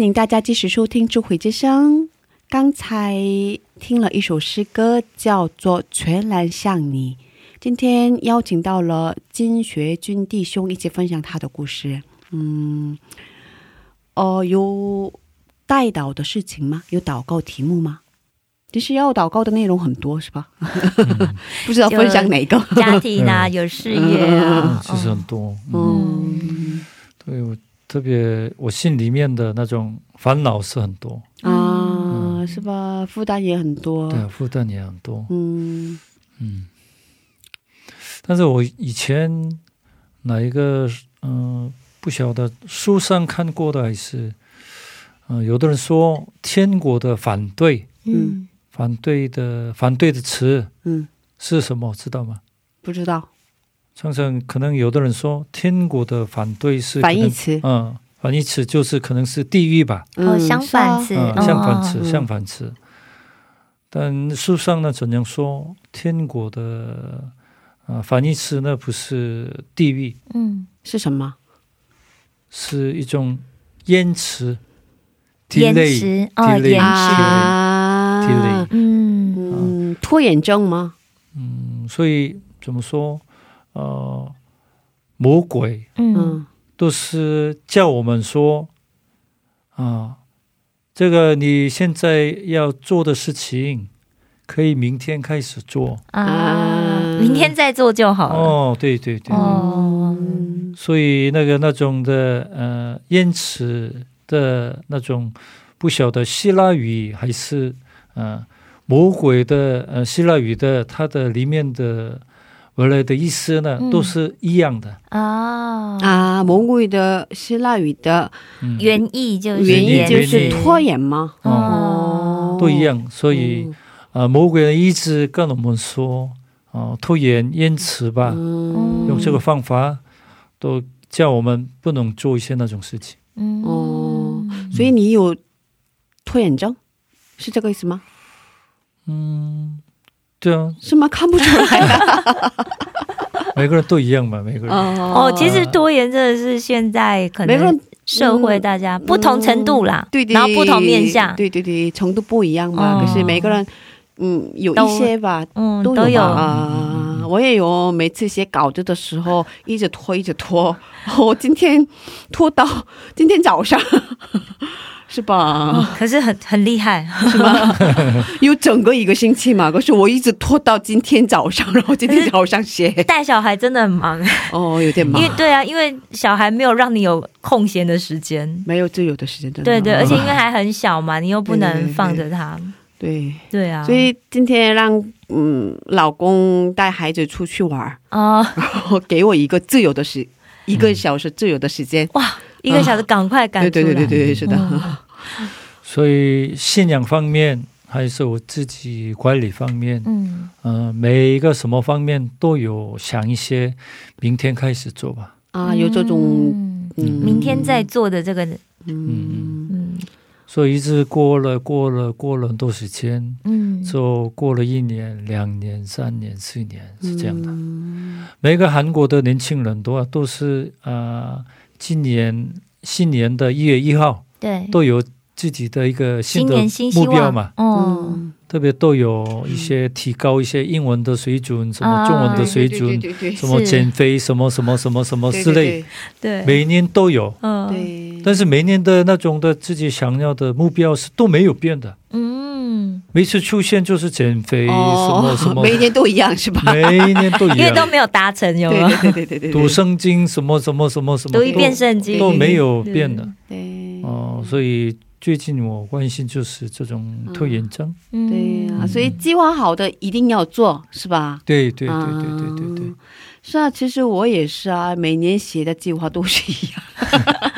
欢迎大家继续收听《智慧之声》。刚才听了一首诗歌，叫做《全然像你》。今天邀请到了金学军弟兄一起分享他的故事。嗯，哦，有带祷的事情吗？有祷告题目吗？其实要祷告的内容很多，是吧？不知道分享哪个？家庭啊，有事业其实很多。嗯对我特别，我心里面的那种烦恼是很多，啊，是吧？负担也很多。对，负担也很多。嗯嗯，但是我以前哪一个嗯、呃不晓得书上看过的还是嗯、呃有的人说天国的反对嗯反对的反对的词嗯，是什么知道吗？不知道常常可能有的人说天国的反对是反义词。嗯，反义词就是可能是地狱吧，哦，相反词，嗯，嗯相反词，嗯相反词。但书上呢怎样说？天国的啊、反义词呢不是地狱，嗯，是什么？是一种延迟延迟哦，delay 延迟，嗯嗯，拖延症吗？嗯，所以怎么说？呃，魔鬼嗯嗯都是叫我们说啊，这个你现在要做的事情，可以明天开始做。啊，明天再做就好了。哦，对对对，哦，嗯所以那个那种的呃因此的那种不晓得希腊语还是呃魔鬼的呃希腊语的它的里面的原来的意思呢，嗯。都是一样的。啊，啊，魔鬼的希腊语的嗯，原意就是原意就是拖延吗？哦，都一样。所以嗯。啊、呃魔鬼的一直跟我们说啊、拖延延迟吧，嗯。用这个方法都叫我们不能做一些那种事情。嗯。哦，所以你有拖延症，是这个意思吗？嗯，对啊，是吗？看不出来啊。每个人都一样嘛，每个人。哦，其实拖延真的是现在可能每个人社会大家不同程度啦，对对，然后不同面向，对对对，程度不一样嘛。哦可是每个人，嗯，有一些吧，嗯，都都有吧啊。我也有，每次写稿子的时候，一直拖，一直拖。我今天拖到今天早上，是吧？可是很很厉害，有整个一个星期嘛，可是我一直拖到今天早上，然后今天早上写。带小孩真的很忙，哦，有点忙因为，对啊，因为小孩没有让你有空闲的时间。没有自由的时间，真的。对对，而且因为嗯还很小嘛，你又不能放着他。对，对啊，所以今天让嗯老公带孩子出去玩儿，啊、然后给我一个自由的时，一个小时自由的时间。哇，一个小时赶快赶出来。对对对对对，是的。嗯。所以信仰方面还是我自己管理方面，嗯。呃，每一个什么方面都有想一些，明天开始做吧。啊，有这种嗯。嗯，明天再做的这个，嗯。嗯。所以一直过了过了过了很多时间，嗯，就过了一年、两年、三年、四年是这样的。嗯。每个韩国的年轻人都都是啊、呃今年新年的一月一号对，都有自己的一个新的目标嘛，哦，嗯，特别都有一些提高一些英文的水准，什么啊。中文的水对准，对对对什么减肥，什么什么什么什么之类，对，每年都有。嗯，对，但是每年的那种的自己想要的目标是都没有变的，嗯，每次出现就是减肥，哦什么 什么，每一年都一样是吧？每一年都一样。因为都没有达成，有没有？对对对对对对，读圣经什么什么什么什么读一遍都圣经。都没有变的。对哦，所以最近我关心就是这种拖延症。嗯。对啊，所以计划好的一定要做，是吧？对对对对对对对。啊，是啊，其实我也是啊，每年写的计划都是一样，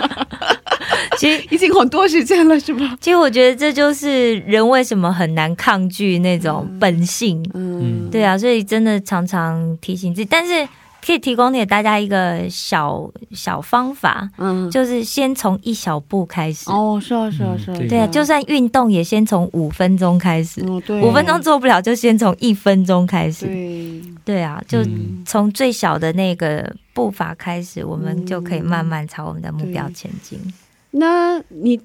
其实。已经很多时间了，是吧？其实我觉得这就是人为什么很难抗拒那种本性，嗯，对啊，所以真的常常提醒自己，但是可以提供给大家一个小小方法，嗯，就是先从一小步开始。哦，是啊，是啊，是啊，嗯对对啊，就算运动也先从五分钟开始，五分钟做不了就先从一分钟开始。对，对啊，就嗯从最小的那个步伐开始，我们就可以慢慢朝我们的目标前进。那你，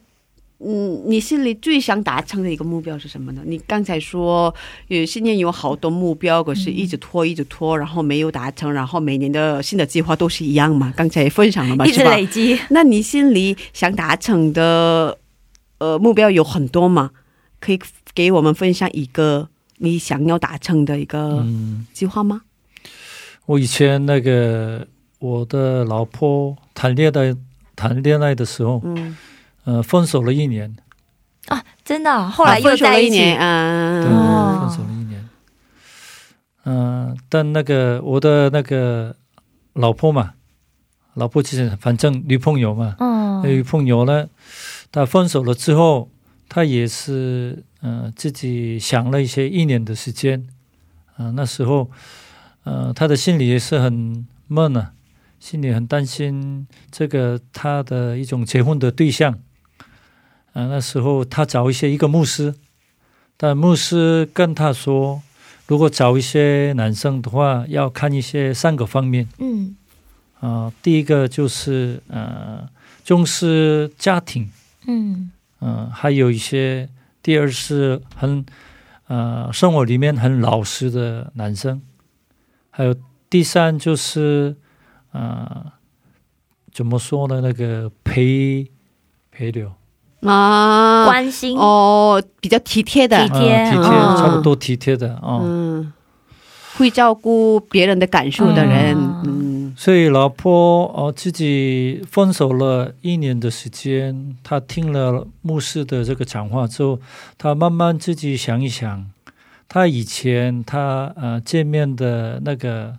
嗯，你心里最想达成的一个目标是什么呢？你刚才说，有新年有好多目标，可是一直拖，一直拖，然后没有达成，然后每年的新的计划都是一样嘛？刚才也分享了嘛，一直？累积，那你心里想达成的呃目标有很多嘛？可以给我们分享一个你想要达成的一个嗯，计划吗？我以前那个我的老婆谈恋爱谈恋爱的时候，嗯，呃，分手了一年，啊，真的哦、后来又在一起。了一年，对，分手了一年。嗯、但那个我的那个老婆嘛，老婆其实反正女朋友嘛，嗯，女朋友呢，她分手了之后，她也是呃自己想了一些一年的时间，啊、那时候呃她的心里也是很闷啊，心里很担心这个他的一种结婚的对象，啊、那时候他找一些一个牧师，但牧师跟他说，如果找一些男生的话，要看一些三个方面。嗯。啊、第一个就是呃重视家庭，嗯。嗯、还有一些第二是很呃生活里面很老实的男生，还有第三就是呃怎么说呢？那个陪陪聊，啊，关心哦，比较体贴的体，贴啊体贴，哦差不多体贴的啊。嗯，会照顾别人的感受的人，嗯嗯所以老婆哦自己分手了一年的时间，她听了牧师的这个讲话之后，她慢慢自己想一想，他以前他呃见面的那个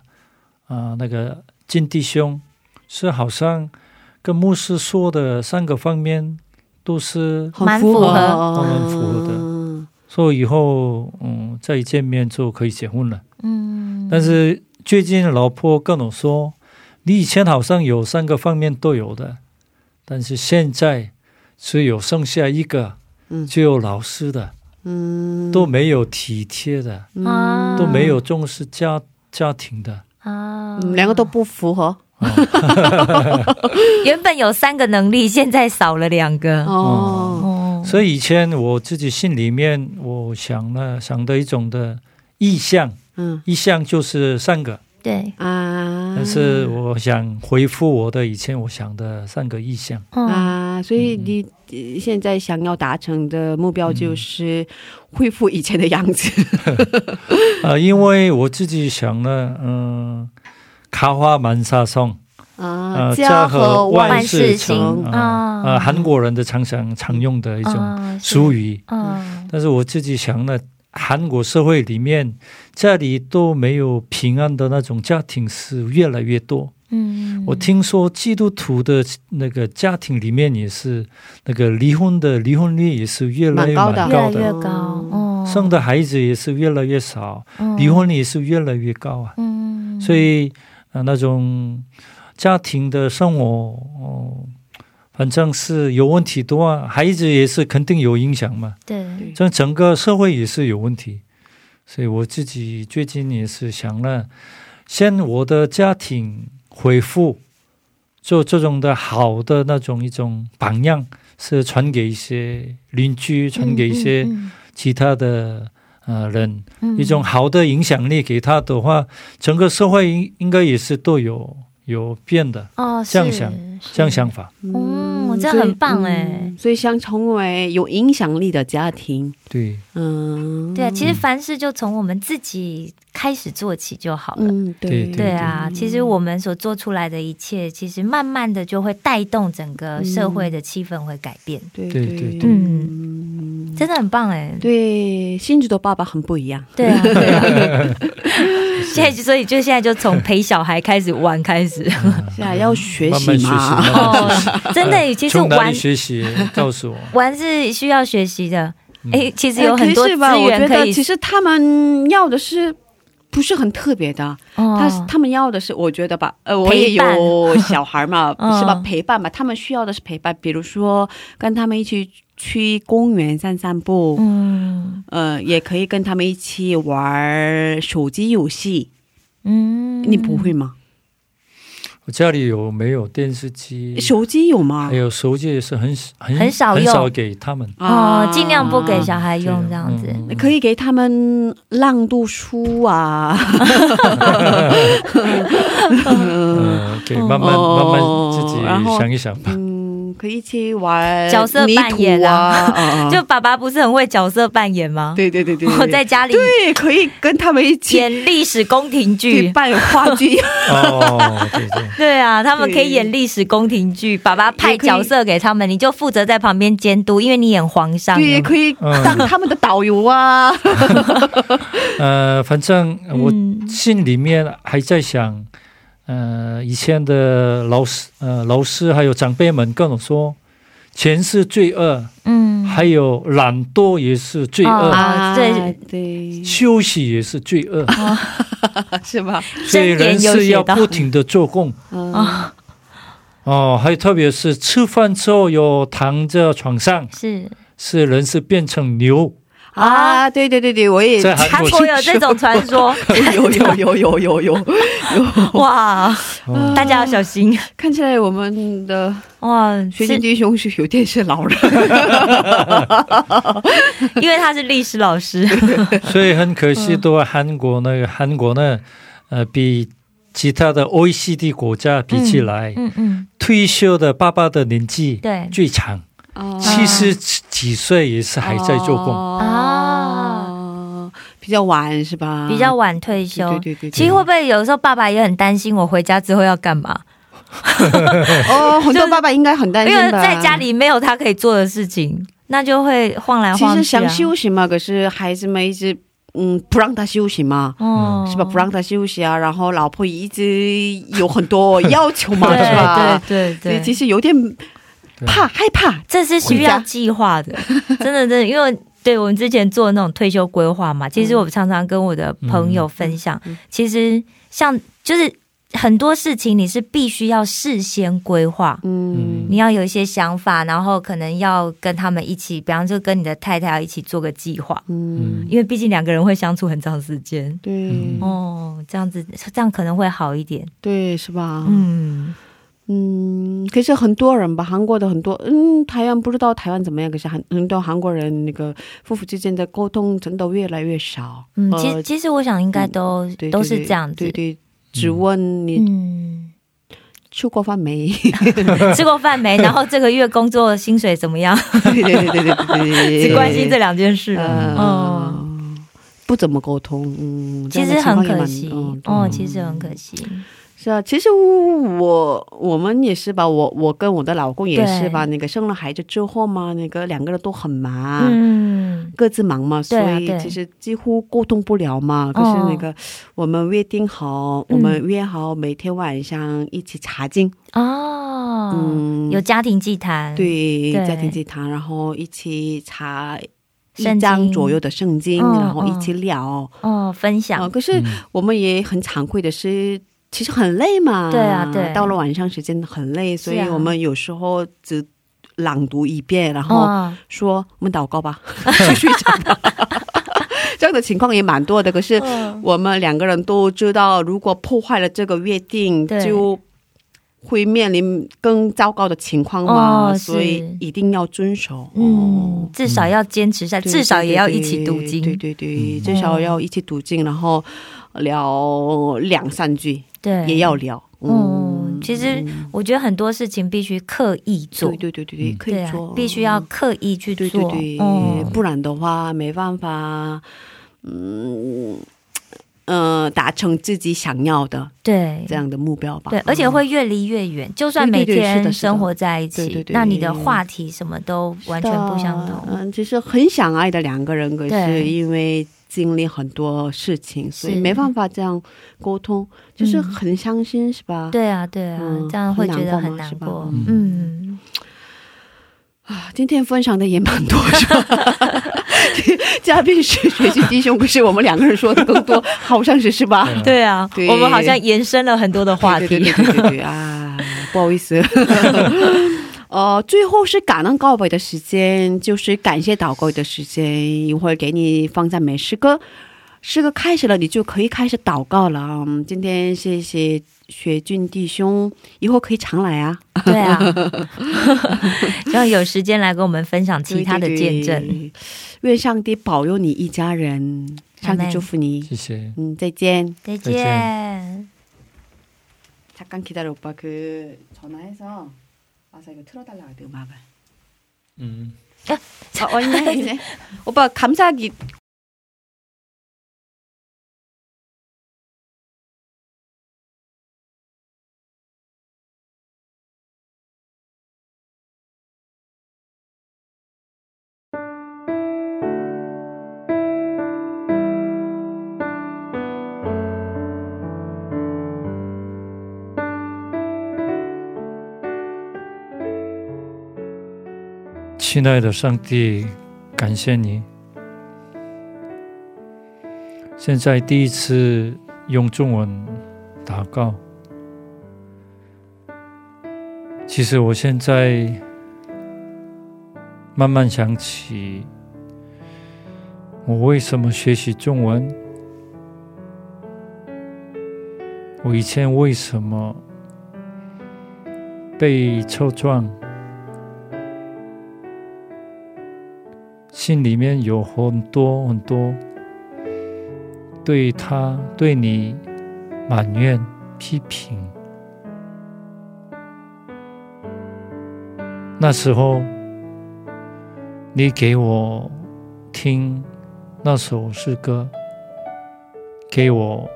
啊、呃那个金弟兄，是好像跟牧师说的三个方面都是，很符合，蛮符合蛮符合的的。说以后嗯再见面就可以结婚了。嗯，但是最近老婆跟我说，你以前好像有三个方面都有的，但是现在只有剩下一个，嗯只有老师的，嗯，都没有体贴的，嗯都没有重视家家庭的。啊。嗯，两个都不符合。原本有三个能力，现在少了两个。哦。哦，所以以前我自己心里面，我想了想的一种的意向，嗯。意向就是三个，对，啊，但是我想回复我的以前我想的三个意向。嗯。啊，啊，所以你呃现在想要达成的目标就是恢复以前的样子。啊，因为我自己想呢，嗯、卡花曼萨颂，啊，呃，家和万万事事兴成啊韩国人的常常常用的一种俗语。嗯但是我自己想呢，韩国社会里面家里都没有平安的那种家庭是越来越多。嗯。我听说基督徒的那个家庭里面也是那个离婚的离婚率也是越来越高的。高的，越来越高哦，生的孩子也是越来越少，嗯。离婚率也是越来越高啊。嗯。所以呃那种家庭的生活哦，反正是有问题多啊，孩子也是肯定有影响嘛。对。这整个社会也是有问题，所以我自己最近也是想了，先我的家庭恢复，做这种的好的那种一种榜样，是传给一些邻居，传给一些嗯其他的呃人，嗯。一种好的影响力给他的话，整个社会应应该也是都有有变的哦这样想这样想法。嗯这很棒哎嗯所以想成为有影响力的家庭，对，嗯，对啊，其实凡事就从我们自己开始做起就好了。嗯，对对对啊，其实我们所做出来的一切，其实慢慢的就会带动整个社会的气氛会改变，对对对。对。嗯，真的很棒哎。对，新竹的爸爸很不一样。对啊，对啊。现在就所以就现在就从陪小孩开始玩开始现在要学习慢慢习，嘛，慢慢习哦，真的，其实玩学习？告诉我。玩是需要学习的。嗯哎，其实有很多资可是吧，我觉源可以得其实他们要的是。不是很特别的，他哦他们要的是，我觉得吧，呃，我也有小孩嘛，嗯 是吧？陪伴嘛，他们需要的是陪伴，比如说跟他们一起去公园散散步，嗯呃，也可以跟他们一起玩手机游戏。嗯，你不会吗？我家里有没有电视机？手机有吗还？有手机也是很很很少用很少给他们。哦，尽量不给小孩用这样子。嗯可以给他们朗读书啊，嗯，对，慢慢哦慢慢自己想一想吧。嗯，可以一起玩角色扮演啊 就爸爸不是很会角色扮演吗？对对对对，我在家里对可以跟他们一起演历史宫廷剧。对扮话剧，哦，对对，对啊，他们可以演历史宫廷剧，爸爸派角色给他们，你就负责在旁边监督，因为你演皇上。对，也可以嗯当他们的导游啊。呃，反正我嗯心里面还在想，呃，以前的老师、呃老师还有长辈们跟我说，钱是罪恶，嗯。还有懒惰也是罪恶，哦啊对。对，休息也是罪恶，是吧？所以人是要不停的做工。嗯，啊，哦，还有特别是吃饭之后有躺在床上，是。是人是变成牛，啊，对对对对，我也在韩韩国国有这种传说，有有有有有有，哇，哦。大家要小心。看起来我们的哇！学是。弟弟兄是有点是老人，因为他是历史老师，所以很可惜，都韩国那个韩国呢，呃，比其他的 OECD 国家比起来，嗯嗯，退休的爸爸的年纪对。最长，哦七十几岁也是还在做工。啊，比较晚是吧？比较晚退休。对对对对其实会不会有时候爸爸也很担心我回家之后要干嘛？哦，很多爸爸应该很担因为心吧？在家里没有他可以做的事情，那就会晃来晃去、啊。其实想休息嘛，可是孩子们一直嗯不让他休息嘛。嗯是吧？不让他休息啊，然后老婆一直有很多要求嘛，对是吧？对对所以对，其实有点怕害怕。这是需要计划的，真的真的，因为。对我们之前做那种退休规划嘛，其实我常常跟我的朋友分享，嗯其实像就是很多事情你是必须要事先规划，嗯你要有一些想法，然后可能要跟他们一起，比方说跟你的太太要一起做个计划，嗯，因为毕竟两个人会相处很长时间。对嗯哦，这样子这样可能会好一点。对是吧？嗯，嗯，可是很多人吧，韩国的很多，嗯，台湾不知道台湾怎么样，可是很很多韩国人那个夫妇之间的沟通真的越来越少。嗯，呃其实其实我想应该都、对对都是这样子。对对，只问你，嗯，吃过饭没？吃过饭没？然后这个月工作薪水怎么样？对对对对对对，只关心这两件事。嗯嗯，不怎么沟通，嗯，其实很可惜哦，其实很可惜。是啊，其实我我们也是吧，我我跟我的老公也是吧，那个生了孩子之后嘛，那个两个人都很忙，嗯，各自忙嘛，所以其实几乎沟通不了嘛。可是那个我们约定好，我们约好每天晚上一起查经，哦，嗯。有家庭祭坛，对，对。家庭祭坛，然后一起查一圣经。章左右的圣经，嗯然后一起聊。哦，分啊、享，可是我们也很惭愧的是，其实很累嘛。对啊对。到了晚上时间很累，所以我们有时候只朗读一遍，然后哦，说我们祷告吧，继续讲吧。这样的情况也蛮多的，可是嗯我们两个人都知道，如果破坏了这个约定，就会面临更糟糕的情况嘛，哦所以一定要遵守。嗯哦，至少要坚持下，对至少也要一起读经，对对对，至少要一起读经，然后聊两三句，对，也要聊。嗯，其实我觉得很多事情必须刻意做。对，对对对对，可对啊以做，，必须要刻意去对做，对对，嗯。不然的话没办法，嗯呃，达成自己想要的对。这样的目标吧。对，而且会越离越远。就算每天生活在一起对对，对那你的话题什么都完全不相同。嗯，其实很想爱的两个人，可是因为经历很多事情，所以没办法这样沟通，就是嗯很伤心，是吧？对啊，对啊，嗯这样会觉得很很难过是吧。嗯嗯，啊，今天分享的也蛮多，是吧？嘉宾是学习弟兄，不是我们两个人说的更多，好像是是吧？对啊我们好像延伸了很多的话题对对对。对对对啊，不好意思。呃，最后是感恩告白的时间，就是感谢祷告的时间，一会儿给你放赞美诗歌。诗歌开始了，你就可以开始祷告了。嗯，今天谢谢学俊弟兄，以后可以常来啊。对啊，希望有时间来跟我们分享其他的见证。对对对愿上帝保佑你一家人，上帝 아멘 祝福你。谢谢。嗯，再见。再再见。 잠깐 기다려 오빠 그 전화해서 와서 이거 틀어달라 그래 음악을. 음. 아, 왔네 이제. 오빠 감사하기 亲爱的上帝，感谢你。现在第一次用中文祷告，其实我现在慢慢想起，我为什么学习中文？我以前为什么被抽撞？心里面有很多很多对他、对你埋怨、批评。那时候，你给我听那首诗歌，给我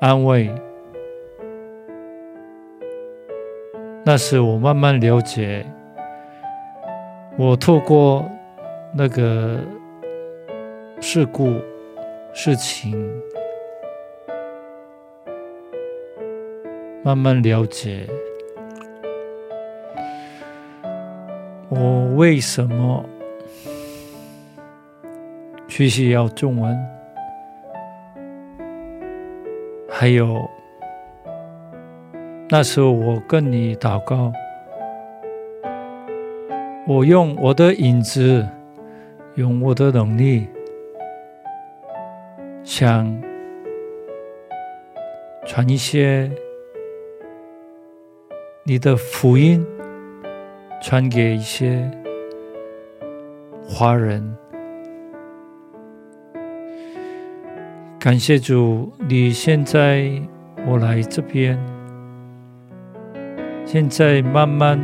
安慰。那时我慢慢了解，我透过那个事故事情，慢慢了解我为什么学习要中文，还有那时候我跟你祷告，我用我的影子。用我的能力，想传一些你的福音，传给一些华人。感谢主，你现在我来这边，现在慢慢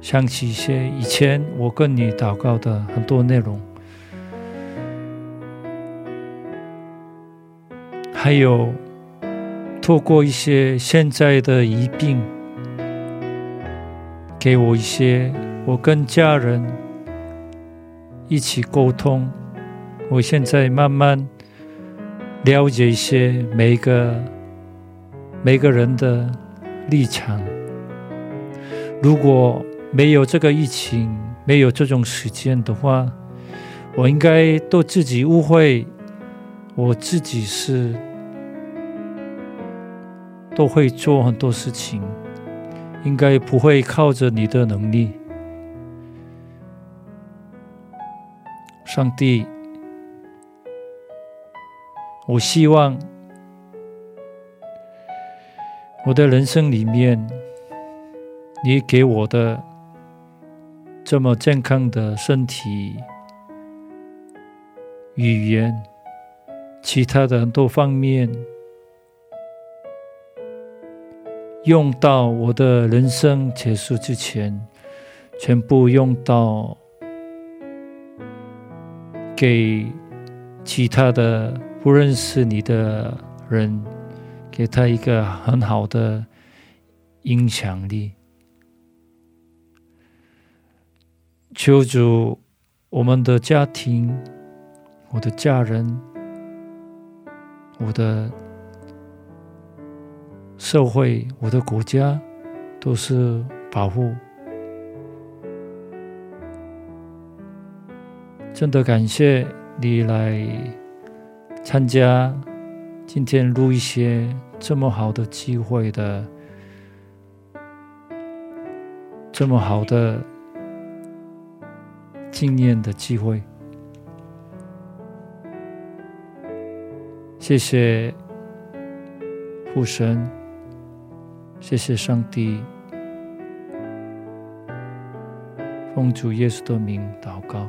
想起一些以前我跟你祷告的很多内容，还有透过一些现在的疑病，给我一些我跟家人一起沟通。我现在慢慢了解一些每一个每个人的立场。如果没有这个疫情，没有这种时间的话，我应该都自己误会，我自己是都会做很多事情，应该不会靠着你的能力。上帝，我希望我的人生里面。你给我的这么健康的身体、语言、其他的很多方面，用到我的人生结束之前，全部用到给其他的不认识你的人，给他一个很好的影响力。求主，我们的家庭、我的家人、我的社会、我的国家，都是保护。真的感谢你来参加今天录一些这么好的机会的，这么好的。纪念的机会，谢谢父神，谢谢上帝，奉主耶稣的名祷告。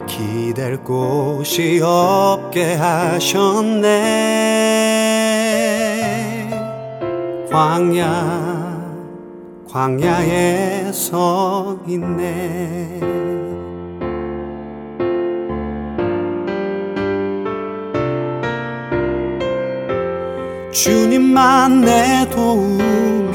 기댈 곳이 없게 하셨네. 광야 광야에 서 있네. 주님만 내 도움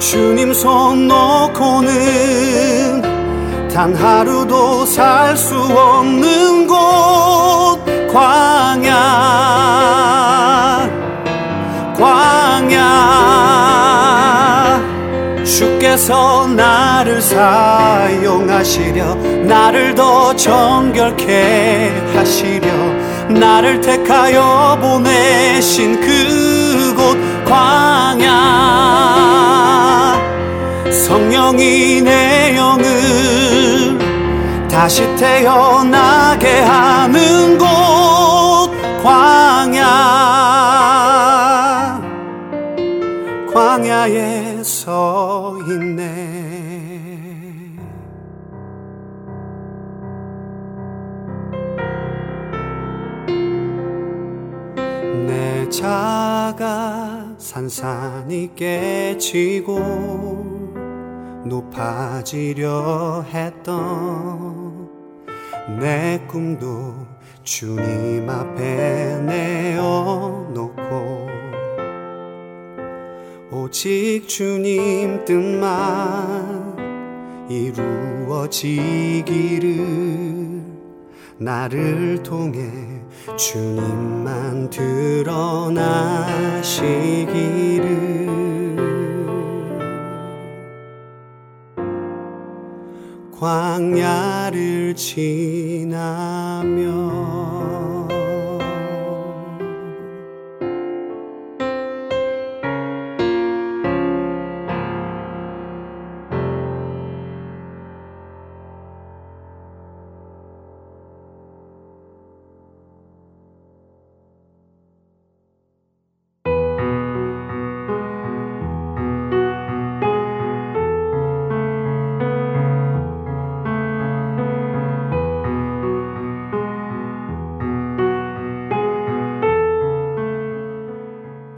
주님 손 놓고는 단 하루도 살 수 없는 곳 광야. 광야. 주께서 나를 사용하시려 나를 더 정결케 하시려 나를 택하여 보내신 그곳 광야 성령이 내 영을 다시 태어나게 하는 곳 광야. 광야에 서 있네. 내 자가 산산이 깨지고 높아지려 했던 내 꿈도 주님 앞에 내어놓고 오직 주님 뜻만 이루어지기를 나를 통해 주님만 드러나시기를 광야를 지나며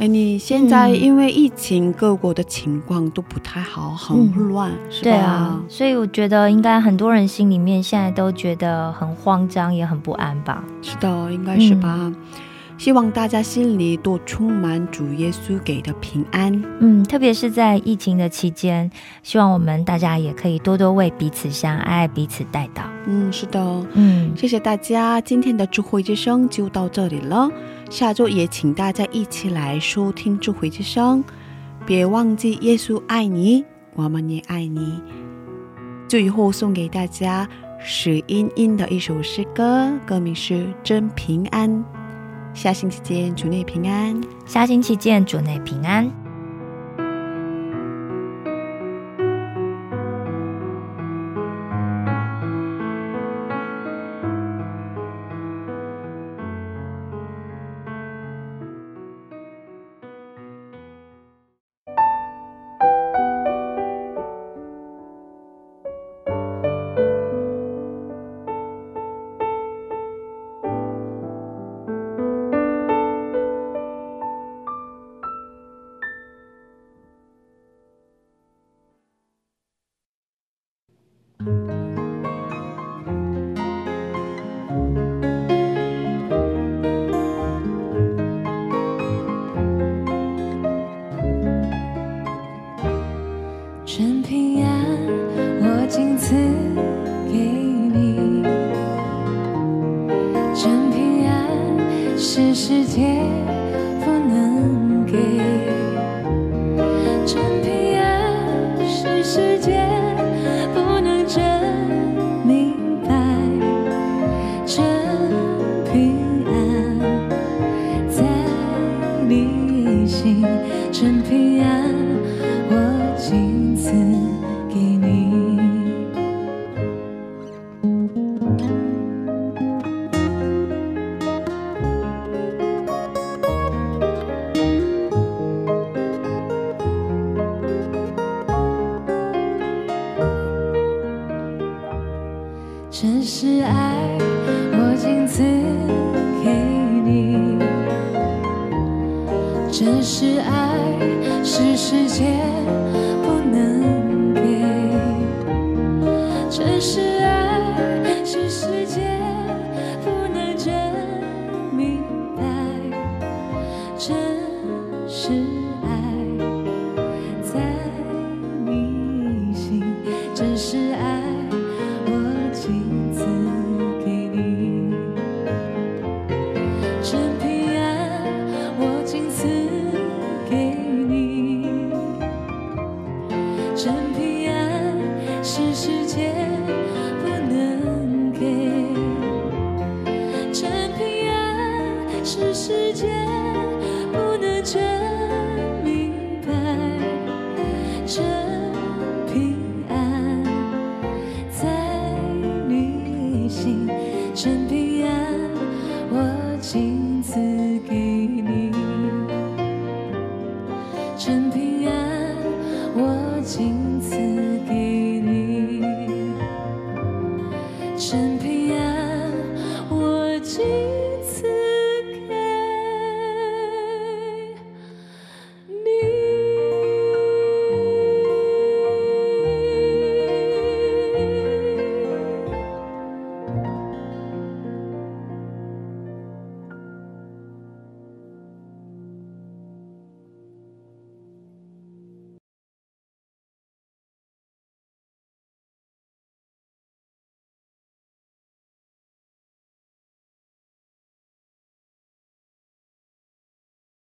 哎，你现在嗯因为疫情，各国的情况都不太好，很嗯乱，是吧？对啊，所以我觉得应该很多人心里面现在都觉得很慌张，也很不安吧。是的，应该是吧。希望大家心里都充满主耶稣给的平安。嗯，特别是在疫情的期间，希望我们大家也可以多多为彼此相爱，彼此带到。嗯，是的，嗯，谢谢大家，今天的智慧之声就到这里了。下周也请大家一起来收听智慧之声，别忘记耶稣爱你，我们也爱你。最后送给大家史茵茵的一首诗歌，歌名是《真平安》。下星期见，主内平安。下星期见，主内平安。feel